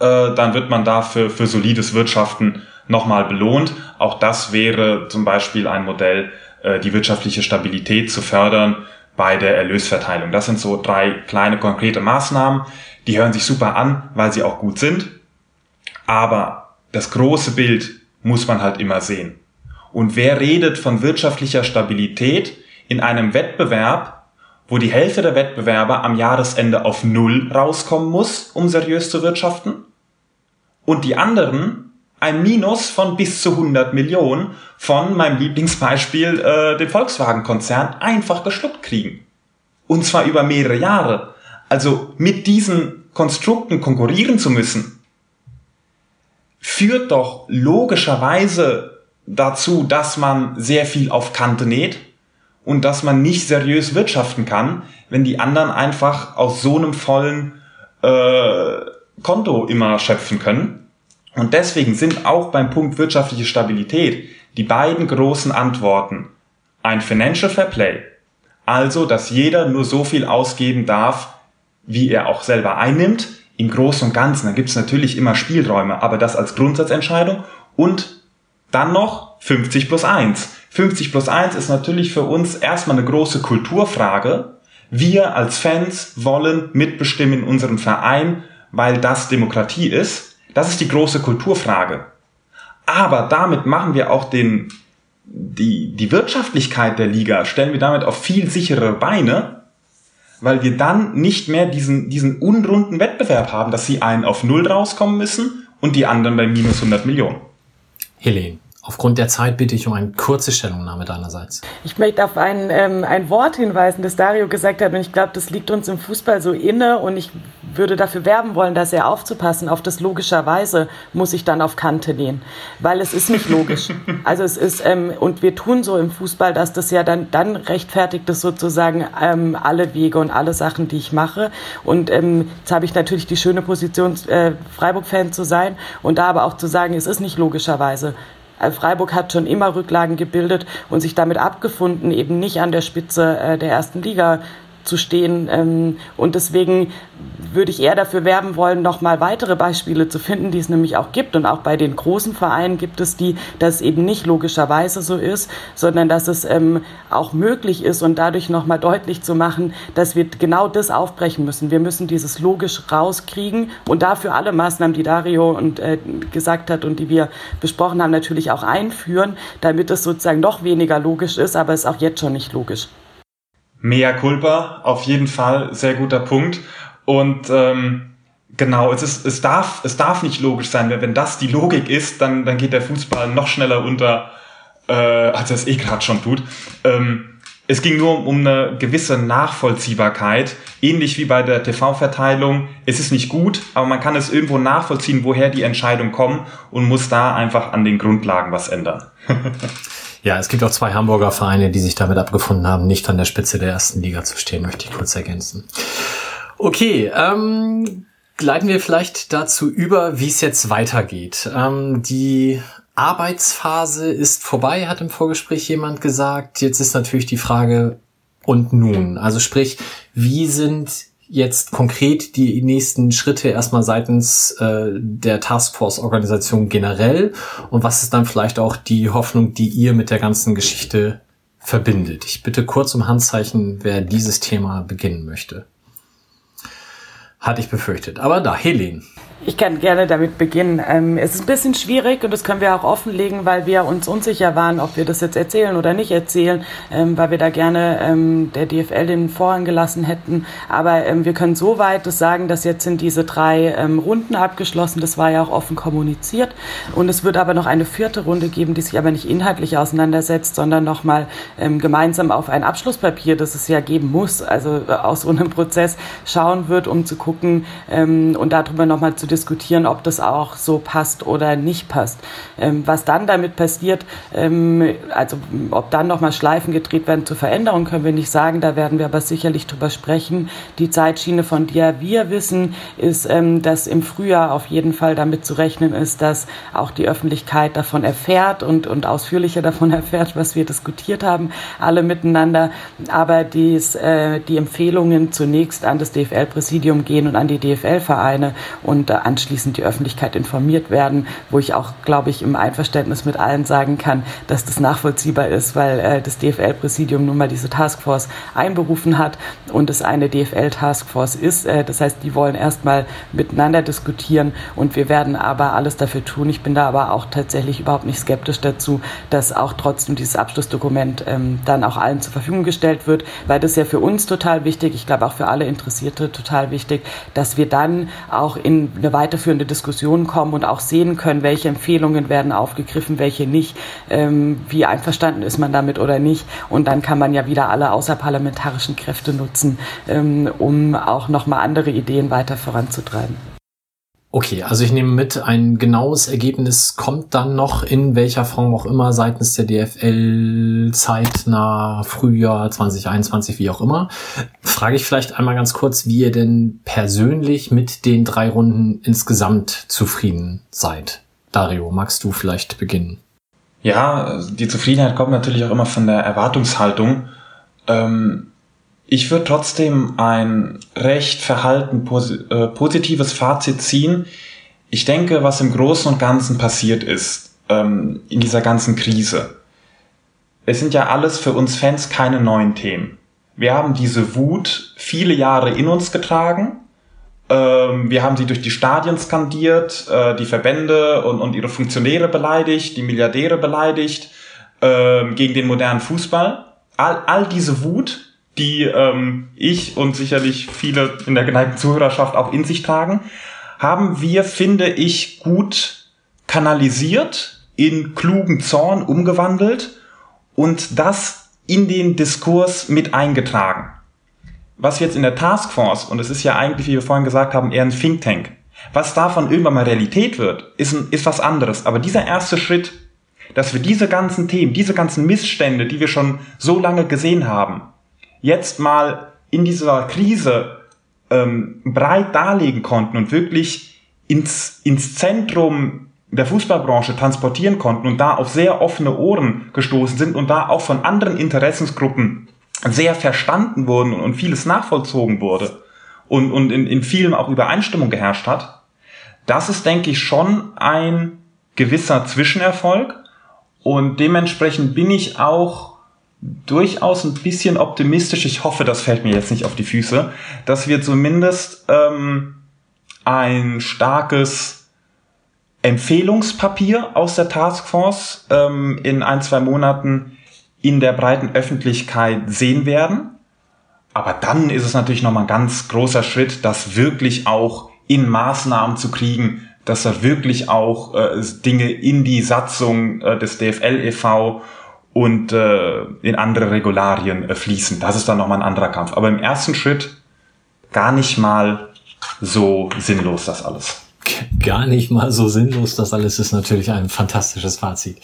äh, dann wird man dafür für solides Wirtschaften nochmal belohnt. Auch das wäre zum Beispiel ein Modell, äh, die wirtschaftliche Stabilität zu fördern bei der Erlösverteilung. Das sind so drei kleine konkrete Maßnahmen, die hören sich super an, weil sie auch gut sind. Aber das große Bild muss man halt immer sehen. Und wer redet von wirtschaftlicher Stabilität in einem Wettbewerb, wo die Hälfte der Wettbewerber am Jahresende auf Null rauskommen muss, um seriös zu wirtschaften? Und die anderen ein Minus von bis zu 100 Millionen von meinem Lieblingsbeispiel, äh, dem Volkswagen-Konzern, einfach geschluckt kriegen. Und zwar über mehrere Jahre. Also mit diesen Konstrukten konkurrieren zu müssen, führt doch logischerweise dazu, dass man sehr viel auf Kante näht und dass man nicht seriös wirtschaften kann, wenn die anderen einfach aus so einem vollen äh, Konto immer schöpfen können. Und deswegen sind auch beim Punkt wirtschaftliche Stabilität die beiden großen Antworten ein Financial Fair Play, also dass jeder nur so viel ausgeben darf, wie er auch selber einnimmt. Im Großen und Ganzen, da gibt es natürlich immer Spielräume, aber das als Grundsatzentscheidung. Und dann noch 50 plus 1. 50 plus 1 ist natürlich für uns erstmal eine große Kulturfrage. Wir als Fans wollen mitbestimmen in unserem Verein, weil das Demokratie ist. Das ist die große Kulturfrage. Aber damit machen wir auch den, die, die Wirtschaftlichkeit der Liga, stellen wir damit auf viel sichere Beine, weil wir dann nicht mehr diesen, diesen unrunden Wettbewerb haben, dass sie einen auf Null rauskommen müssen und die anderen bei minus 100 Millionen. Helene. Aufgrund der Zeit bitte ich um eine kurze Stellungnahme deinerseits. Ich möchte auf ein, ähm, ein Wort hinweisen, das Dario gesagt hat, und ich glaube, das liegt uns im Fußball so inne und ich würde dafür werben wollen, dass er aufzupassen. Auf das logischerweise muss ich dann auf Kante gehen, weil es ist nicht logisch. Also es ist, ähm, und wir tun so im Fußball, dass das ja dann, dann rechtfertigt es sozusagen ähm, alle Wege und alle Sachen, die ich mache. Und ähm, jetzt habe ich natürlich die schöne Position, äh, Freiburg-Fan zu sein und da aber auch zu sagen, es ist nicht logischerweise. Äh, Freiburg hat schon immer Rücklagen gebildet und sich damit abgefunden, eben nicht an der Spitze äh, der ersten Liga zu stehen. Ähm, und deswegen würde ich eher dafür werben wollen, noch mal weitere Beispiele zu finden, die es nämlich auch gibt. Und auch bei den großen Vereinen gibt es die, dass es eben nicht logischerweise so ist, sondern dass es ähm, auch möglich ist und dadurch noch mal deutlich zu machen, dass wir genau das aufbrechen müssen. Wir müssen dieses logisch rauskriegen und dafür alle Maßnahmen, die Dario und, äh, gesagt hat und die wir besprochen haben, natürlich auch einführen, damit es sozusagen noch weniger logisch ist, aber es auch jetzt schon nicht logisch. Mea culpa, auf jeden Fall, sehr guter Punkt. Und ähm, Genau, es, ist, es, darf, es darf nicht logisch sein. Wenn, das die Logik ist, dann, dann geht der Fußball noch schneller unter, äh, als er es eh gerade schon tut. Ähm, es ging nur um, eine gewisse Nachvollziehbarkeit, ähnlich wie bei der TV-Verteilung. Es ist nicht gut, aber man kann es irgendwo nachvollziehen, woher die Entscheidungen kommen und muss da einfach an den Grundlagen was ändern. ja, es gibt auch zwei Hamburger Vereine, die sich damit abgefunden haben, nicht an der Spitze der ersten Liga zu stehen, möchte ich kurz ergänzen. Okay, ähm, gleiten wir vielleicht dazu über, wie es jetzt weitergeht. Ähm, die Arbeitsphase ist vorbei, hat im Vorgespräch jemand gesagt. Jetzt ist natürlich die Frage, und nun? Also sprich, wie sind jetzt konkret die nächsten Schritte erstmal seitens äh, der Taskforce-Organisation generell und was ist dann vielleicht auch die Hoffnung, die ihr mit der ganzen Geschichte verbindet? Ich bitte kurz um Handzeichen, wer dieses Thema beginnen möchte. Hatte ich befürchtet. Aber da, Helen. Ich kann gerne damit beginnen. Ähm, es ist ein bisschen schwierig und das können wir auch offenlegen, weil wir uns unsicher waren, ob wir das jetzt erzählen oder nicht erzählen, ähm, weil wir da gerne ähm, der DFL den Vorhang gelassen hätten. Aber ähm, wir können so weit das sagen, dass jetzt sind diese drei ähm, Runden abgeschlossen. Das war ja auch offen kommuniziert. Und es wird aber noch eine vierte Runde geben, die sich aber nicht inhaltlich auseinandersetzt, sondern nochmal ähm, gemeinsam auf ein Abschlusspapier, das es ja geben muss, also äh, aus so einem Prozess schauen wird, um zu gucken ähm, und darüber nochmal zu diskutieren, ob das auch so passt oder nicht passt. Ähm, was dann damit passiert, ähm, also ob dann nochmal Schleifen gedreht werden zur Veränderung, können wir nicht sagen. Da werden wir aber sicherlich drüber sprechen. Die Zeitschiene, von der wir wissen, ist, ähm, dass im Frühjahr auf jeden Fall damit zu rechnen ist, dass auch die Öffentlichkeit davon erfährt und, und ausführlicher davon erfährt, was wir diskutiert haben, alle miteinander. Aber dies, äh, die Empfehlungen zunächst an das DFL-Präsidium gehen und an die DFL-Vereine und anschließend die Öffentlichkeit informiert werden, wo ich auch, glaube ich, im Einverständnis mit allen sagen kann, dass das nachvollziehbar ist, weil äh, das DFL-Präsidium nun mal diese Taskforce einberufen hat und es eine DFL-Taskforce ist. Äh, das heißt, die wollen erstmal miteinander diskutieren und wir werden aber alles dafür tun. Ich bin da aber auch tatsächlich überhaupt nicht skeptisch dazu, dass auch trotzdem dieses Abschlussdokument ähm, dann auch allen zur Verfügung gestellt wird, weil das ja für uns total wichtig, ich glaube auch für alle Interessierte total wichtig, dass wir dann auch in eine weiterführende Diskussion kommen und auch sehen können, welche Empfehlungen werden aufgegriffen, welche nicht, ähm, wie einverstanden ist man damit oder nicht. Und dann kann man ja wieder alle außerparlamentarischen Kräfte nutzen, ähm, um auch nochmal andere Ideen weiter voranzutreiben. Okay, also ich nehme mit, ein genaues Ergebnis kommt dann noch in welcher Form auch immer seitens der DFL zeitnah Frühjahr 2021, wie auch immer. Frage ich vielleicht einmal ganz kurz, wie ihr denn persönlich mit den drei Runden insgesamt zufrieden seid. Dario, magst du vielleicht beginnen? Ja, die Zufriedenheit kommt natürlich auch immer von der Erwartungshaltung. Ähm ich würde trotzdem ein recht verhalten posi äh, positives Fazit ziehen. Ich denke, was im Großen und Ganzen passiert ist ähm, in dieser ganzen Krise. Es sind ja alles für uns Fans keine neuen Themen. Wir haben diese Wut viele Jahre in uns getragen. Ähm, wir haben sie durch die Stadien skandiert, äh, die Verbände und, und ihre Funktionäre beleidigt, die Milliardäre beleidigt, äh, gegen den modernen Fußball. All, all diese Wut die ähm, ich und sicherlich viele in der geneigten Zuhörerschaft auch in sich tragen, haben wir, finde ich, gut kanalisiert, in klugen Zorn umgewandelt und das in den Diskurs mit eingetragen. Was jetzt in der Taskforce, und es ist ja eigentlich, wie wir vorhin gesagt haben, eher ein Think Tank, was davon irgendwann mal Realität wird, ist, ein, ist was anderes. Aber dieser erste Schritt, dass wir diese ganzen Themen, diese ganzen Missstände, die wir schon so lange gesehen haben, jetzt mal in dieser Krise ähm, breit darlegen konnten und wirklich ins, ins Zentrum der Fußballbranche transportieren konnten und da auf sehr offene Ohren gestoßen sind und da auch von anderen Interessensgruppen sehr verstanden wurden und vieles nachvollzogen wurde und, und in, in vielem auch Übereinstimmung geherrscht hat, das ist, denke ich, schon ein gewisser Zwischenerfolg. Und dementsprechend bin ich auch durchaus ein bisschen optimistisch. Ich hoffe, das fällt mir jetzt nicht auf die Füße, dass wir zumindest ähm, ein starkes Empfehlungspapier aus der Taskforce ähm, in ein, zwei Monaten in der breiten Öffentlichkeit sehen werden. Aber dann ist es natürlich nochmal ein ganz großer Schritt, das wirklich auch in Maßnahmen zu kriegen, dass da wirklich auch äh, Dinge in die Satzung äh, des DFL e.V. und äh, in andere Regularien äh, fließen. Das ist dann nochmal ein anderer Kampf. Aber im ersten Schritt gar nicht mal so sinnlos das alles gar nicht mal so sinnlos. Das alles ist natürlich ein fantastisches Fazit.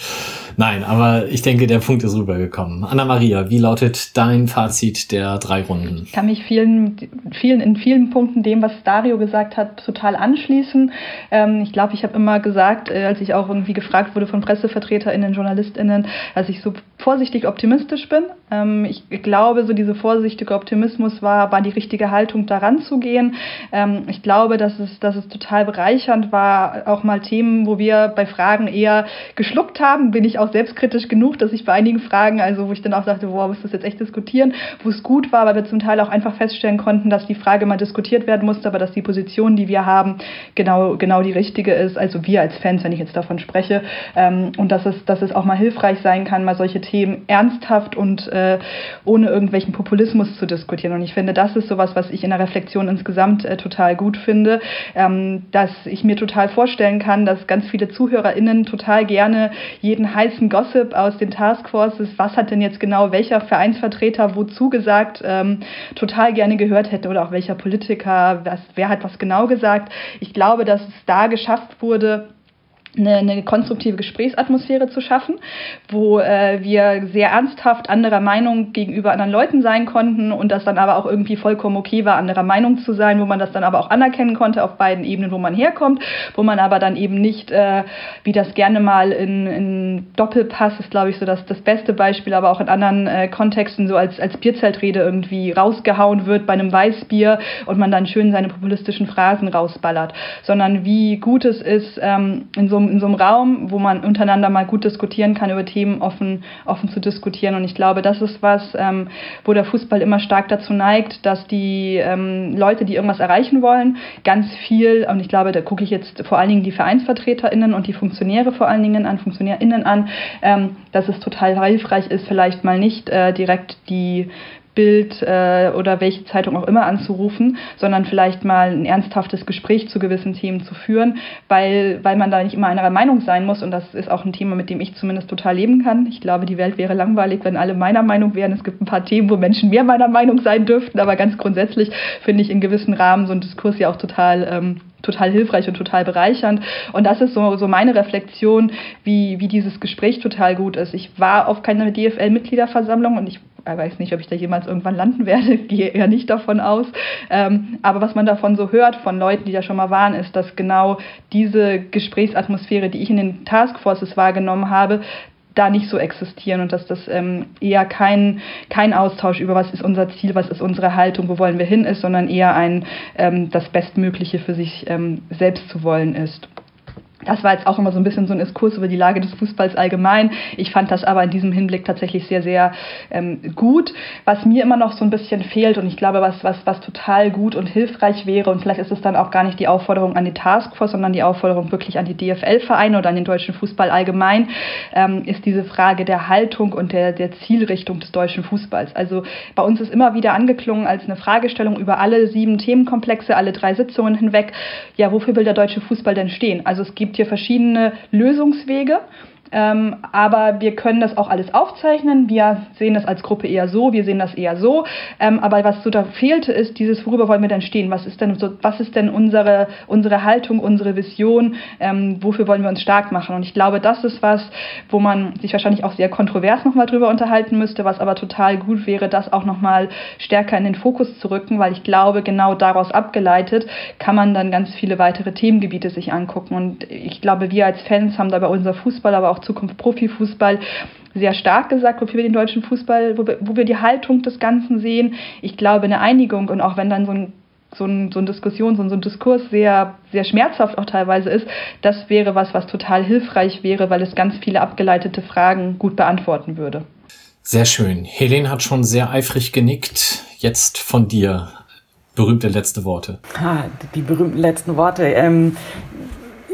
Nein, aber ich denke, der Punkt ist rübergekommen. Anna-Maria, wie lautet dein Fazit der drei Runden? Ich kann mich vielen, vielen, in vielen Punkten dem, was Dario gesagt hat, total anschließen. Ähm, ich glaube, ich habe immer gesagt, äh, als ich auch irgendwie gefragt wurde von PressevertreterInnen, JournalistInnen, dass ich so vorsichtig optimistisch bin. Ähm, ich glaube, so diese vorsichtige Optimismus war, war die richtige Haltung, daran zu gehen. Ähm, ich glaube, dass es, dass es total bereichernd war, auch mal Themen, wo wir bei Fragen eher geschluckt haben, bin ich auch selbstkritisch genug, dass ich bei einigen Fragen, also wo ich dann auch sagte, boah, muss das jetzt echt diskutieren, wo es gut war, weil wir zum Teil auch einfach feststellen konnten, dass die Frage mal diskutiert werden musste, aber dass die Position, die wir haben, genau, genau die richtige ist, also wir als Fans, wenn ich jetzt davon spreche, ähm, und dass es, dass es auch mal hilfreich sein kann, mal solche Themen ernsthaft und äh, ohne irgendwelchen Populismus zu diskutieren. Und ich finde, das ist sowas, was ich in der Reflexion insgesamt äh, total gut finde, ähm, dass ich mir total vorstellen kann, dass ganz viele ZuhörerInnen total gerne jeden heißen Gossip aus den Taskforces, was hat denn jetzt genau welcher Vereinsvertreter wozu gesagt, ähm, total gerne gehört hätte oder auch welcher Politiker, was, wer hat was genau gesagt. Ich glaube, dass es da geschafft wurde, eine, eine konstruktive Gesprächsatmosphäre zu schaffen, wo äh, wir sehr ernsthaft anderer Meinung gegenüber anderen Leuten sein konnten und das dann aber auch irgendwie vollkommen okay war, anderer Meinung zu sein, wo man das dann aber auch anerkennen konnte auf beiden Ebenen, wo man herkommt, wo man aber dann eben nicht, äh, wie das gerne mal in, in Doppelpass ist, glaube ich, so das, das beste Beispiel, aber auch in anderen äh, Kontexten so als, als Bierzeltrede irgendwie rausgehauen wird bei einem Weißbier und man dann schön seine populistischen Phrasen rausballert, sondern wie gut es ist, ähm, in so in so einem Raum, wo man untereinander mal gut diskutieren kann, über Themen offen, offen zu diskutieren. Und ich glaube, das ist was, ähm, wo der Fußball immer stark dazu neigt, dass die ähm, Leute, die irgendwas erreichen wollen, ganz viel, und ich glaube, da gucke ich jetzt vor allen Dingen die VereinsvertreterInnen und die Funktionäre vor allen Dingen an, FunktionärInnen an, ähm, dass es total hilfreich ist, vielleicht mal nicht äh, direkt die Bild äh, oder welche Zeitung auch immer anzurufen, sondern vielleicht mal ein ernsthaftes Gespräch zu gewissen Themen zu führen, weil, weil man da nicht immer einer Meinung sein muss. Und das ist auch ein Thema, mit dem ich zumindest total leben kann. Ich glaube, die Welt wäre langweilig, wenn alle meiner Meinung wären. Es gibt ein paar Themen, wo Menschen mehr meiner Meinung sein dürften, aber ganz grundsätzlich finde ich in gewissen Rahmen so ein Diskurs ja auch total ähm, total hilfreich und total bereichernd. Und das ist so, so meine Reflexion, wie, wie dieses Gespräch total gut ist. Ich war auf keine DFL-Mitgliederversammlung und ich weiß nicht, ob ich da jemals irgendwann landen werde, gehe eher nicht davon aus. Ähm, aber was man davon so hört von Leuten, die da schon mal waren, ist, dass genau diese Gesprächsatmosphäre, die ich in den Taskforces wahrgenommen habe, da nicht so existieren und dass das ähm, eher kein, kein Austausch über was ist unser Ziel, was ist unsere Haltung, wo wollen wir hin ist, sondern eher ein ähm, das Bestmögliche für sich ähm, selbst zu wollen ist. Das war jetzt auch immer so ein bisschen so ein Diskurs über die Lage des Fußballs allgemein. Ich fand das aber in diesem Hinblick tatsächlich sehr, sehr ähm, gut. Was mir immer noch so ein bisschen fehlt und ich glaube, was, was, was total gut und hilfreich wäre und vielleicht ist es dann auch gar nicht die Aufforderung an die Taskforce, sondern die Aufforderung wirklich an die DFL-Vereine oder an den deutschen Fußball allgemein, ähm, ist diese Frage der Haltung und der, der Zielrichtung des deutschen Fußballs. Also bei uns ist immer wieder angeklungen als eine Fragestellung über alle sieben Themenkomplexe, alle drei Sitzungen hinweg, ja, wofür will der deutsche Fußball denn stehen? Also es gibt gibt hier verschiedene Lösungswege ähm, aber wir können das auch alles aufzeichnen. Wir sehen das als Gruppe eher so, wir sehen das eher so. Ähm, aber was so da fehlte, ist dieses, worüber wollen wir denn stehen? Was ist denn, so, was ist denn unsere, unsere Haltung, unsere Vision? Ähm, wofür wollen wir uns stark machen? Und ich glaube, das ist was, wo man sich wahrscheinlich auch sehr kontrovers nochmal drüber unterhalten müsste, was aber total gut wäre, das auch nochmal stärker in den Fokus zu rücken, weil ich glaube, genau daraus abgeleitet kann man dann ganz viele weitere Themengebiete sich angucken. Und ich glaube, wir als Fans haben da bei unser Fußball, aber auch Zukunft Profifußball sehr stark gesagt, wofür wir den deutschen Fußball, wo wir, wo wir die Haltung des Ganzen sehen. Ich glaube, eine Einigung und auch wenn dann so ein so ein, so ein Diskussion, so ein, so ein Diskurs sehr, sehr schmerzhaft auch teilweise ist, das wäre was, was total hilfreich wäre, weil es ganz viele abgeleitete Fragen gut beantworten würde. Sehr schön. Helene hat schon sehr eifrig genickt. Jetzt von dir berühmte letzte Worte. Ah, die berühmten letzten Worte. Ähm,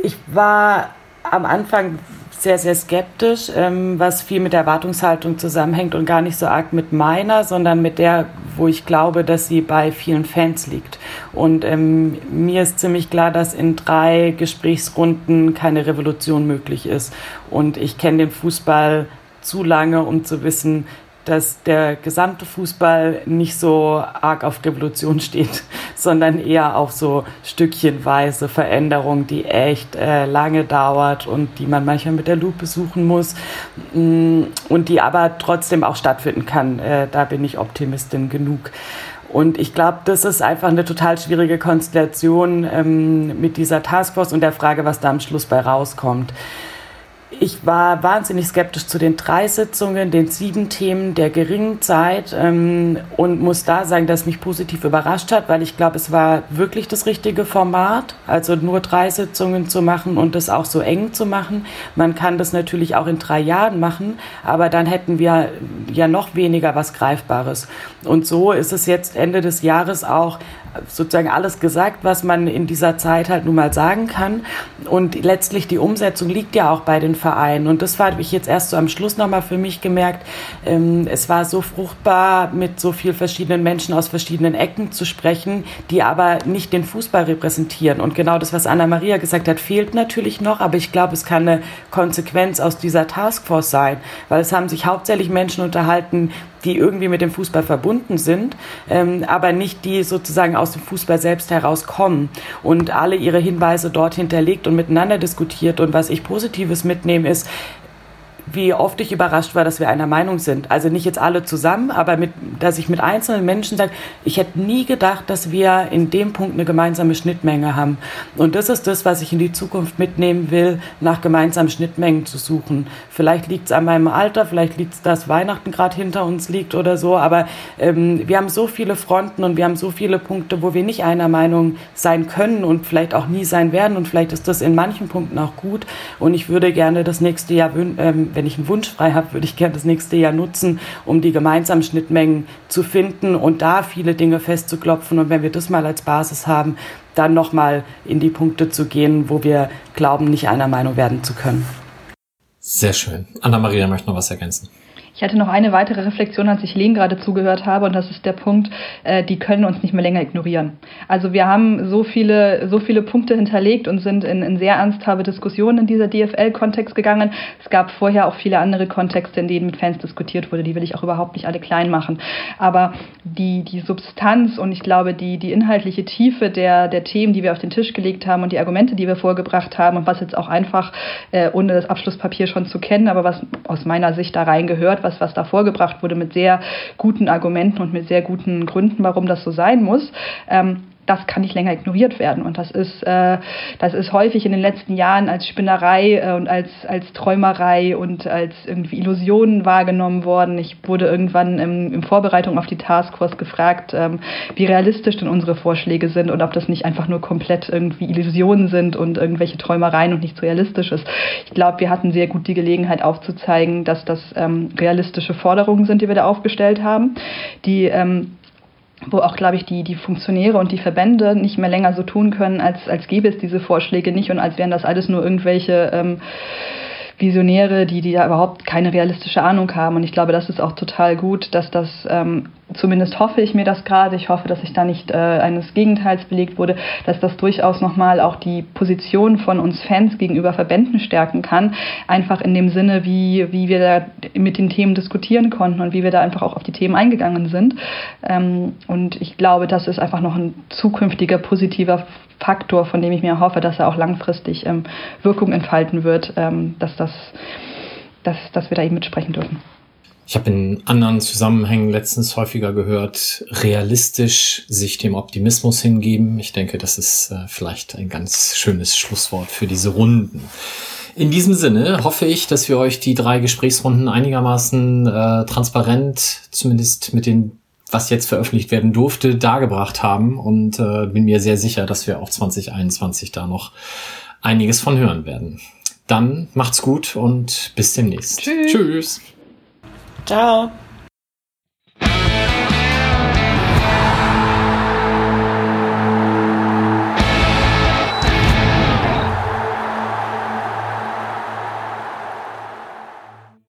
ich war am Anfang sehr, sehr skeptisch, ähm, was viel mit der Erwartungshaltung zusammenhängt und gar nicht so arg mit meiner, sondern mit der, wo ich glaube, dass sie bei vielen Fans liegt. Und ähm, mir ist ziemlich klar, dass in drei Gesprächsrunden keine Revolution möglich ist. Und ich kenne den Fußball zu lange, um zu wissen, dass der gesamte Fußball nicht so arg auf Revolution steht, sondern eher auf so stückchenweise Veränderung, die echt äh, lange dauert und die man manchmal mit der Lupe suchen muss mm, und die aber trotzdem auch stattfinden kann. Äh, da bin ich Optimistin genug. Und ich glaube, das ist einfach eine total schwierige Konstellation ähm, mit dieser Taskforce und der Frage, was da am Schluss bei rauskommt. Ich war wahnsinnig skeptisch zu den drei Sitzungen, den sieben Themen der geringen Zeit ähm, und muss da sagen, dass mich positiv überrascht hat, weil ich glaube, es war wirklich das richtige Format, also nur drei Sitzungen zu machen und das auch so eng zu machen. Man kann das natürlich auch in drei Jahren machen, aber dann hätten wir ja noch weniger was Greifbares. Und so ist es jetzt Ende des Jahres auch sozusagen alles gesagt, was man in dieser Zeit halt nun mal sagen kann. Und letztlich die Umsetzung liegt ja auch bei den Vereinen. Und das habe ich jetzt erst so am Schluss nochmal für mich gemerkt. Ähm, es war so fruchtbar, mit so vielen verschiedenen Menschen aus verschiedenen Ecken zu sprechen, die aber nicht den Fußball repräsentieren. Und genau das, was Anna-Maria gesagt hat, fehlt natürlich noch. Aber ich glaube, es kann eine Konsequenz aus dieser Taskforce sein, weil es haben sich hauptsächlich Menschen unterhalten, die irgendwie mit dem Fußball verbunden sind, ähm, aber nicht die sozusagen aus dem Fußball selbst herauskommen und alle ihre Hinweise dort hinterlegt und miteinander diskutiert. Und was ich Positives mitnehme, ist, wie oft ich überrascht war, dass wir einer Meinung sind. Also nicht jetzt alle zusammen, aber mit, dass ich mit einzelnen Menschen sage, ich hätte nie gedacht, dass wir in dem Punkt eine gemeinsame Schnittmenge haben. Und das ist das, was ich in die Zukunft mitnehmen will, nach gemeinsamen Schnittmengen zu suchen. Vielleicht liegt es an meinem Alter, vielleicht liegt es, dass Weihnachten gerade hinter uns liegt oder so, aber ähm, wir haben so viele Fronten und wir haben so viele Punkte, wo wir nicht einer Meinung sein können und vielleicht auch nie sein werden. Und vielleicht ist das in manchen Punkten auch gut. Und ich würde gerne das nächste Jahr ähm, wenn ich einen Wunsch frei habe, würde ich gerne das nächste Jahr nutzen, um die gemeinsamen Schnittmengen zu finden und da viele Dinge festzuklopfen. Und wenn wir das mal als Basis haben, dann nochmal in die Punkte zu gehen, wo wir glauben, nicht einer Meinung werden zu können. Sehr schön. Anna-Maria möchte noch was ergänzen. Ich hatte noch eine weitere Reflexion, als ich Len gerade zugehört habe, und das ist der Punkt, äh, die können uns nicht mehr länger ignorieren. Also wir haben so viele, so viele Punkte hinterlegt und sind in, in sehr ernsthafte Diskussionen in dieser DFL-Kontext gegangen. Es gab vorher auch viele andere Kontexte, in denen mit Fans diskutiert wurde, die will ich auch überhaupt nicht alle klein machen. Aber die, die Substanz und ich glaube, die, die inhaltliche Tiefe der, der Themen, die wir auf den Tisch gelegt haben und die Argumente, die wir vorgebracht haben und was jetzt auch einfach, äh, ohne das Abschlusspapier schon zu kennen, aber was aus meiner Sicht da reingehört, was, was da vorgebracht wurde, mit sehr guten Argumenten und mit sehr guten Gründen, warum das so sein muss. Ähm, das kann nicht länger ignoriert werden. Und das ist, äh, das ist häufig in den letzten Jahren als Spinnerei äh, und als, als Träumerei und als irgendwie Illusionen wahrgenommen worden. Ich wurde irgendwann im, in Vorbereitung auf die Taskforce gefragt, ähm, wie realistisch denn unsere Vorschläge sind und ob das nicht einfach nur komplett irgendwie Illusionen sind und irgendwelche Träumereien und nichts realistisch ist. Ich glaube, wir hatten sehr gut die Gelegenheit aufzuzeigen, dass das ähm, realistische Forderungen sind, die wir da aufgestellt haben, die ähm, wo auch, glaube ich, die, die Funktionäre und die Verbände nicht mehr länger so tun können, als, als gäbe es diese Vorschläge nicht und als wären das alles nur irgendwelche ähm, Visionäre, die, die da überhaupt keine realistische Ahnung haben. Und ich glaube, das ist auch total gut, dass das ähm, zumindest hoffe ich mir das gerade, ich hoffe, dass ich da nicht äh, eines Gegenteils belegt wurde, dass das durchaus nochmal auch die Position von uns Fans gegenüber Verbänden stärken kann, einfach in dem Sinne, wie, wie wir da mit den Themen diskutieren konnten und wie wir da einfach auch auf die Themen eingegangen sind. Ähm, und ich glaube, das ist einfach noch ein zukünftiger positiver Faktor, von dem ich mir hoffe, dass er auch langfristig ähm, Wirkung entfalten wird, ähm, dass, das, dass, dass wir da eben mitsprechen dürfen. Ich habe in anderen Zusammenhängen letztens häufiger gehört, realistisch sich dem Optimismus hingeben. Ich denke, das ist äh, vielleicht ein ganz schönes Schlusswort für diese Runden. In diesem Sinne hoffe ich, dass wir euch die drei Gesprächsrunden einigermaßen äh, transparent, zumindest mit den was jetzt veröffentlicht werden durfte, dargebracht haben und äh, bin mir sehr sicher, dass wir auch 2021 da noch einiges von hören werden. Dann macht's gut und bis demnächst. Tschüss. Tschüss. Ciao.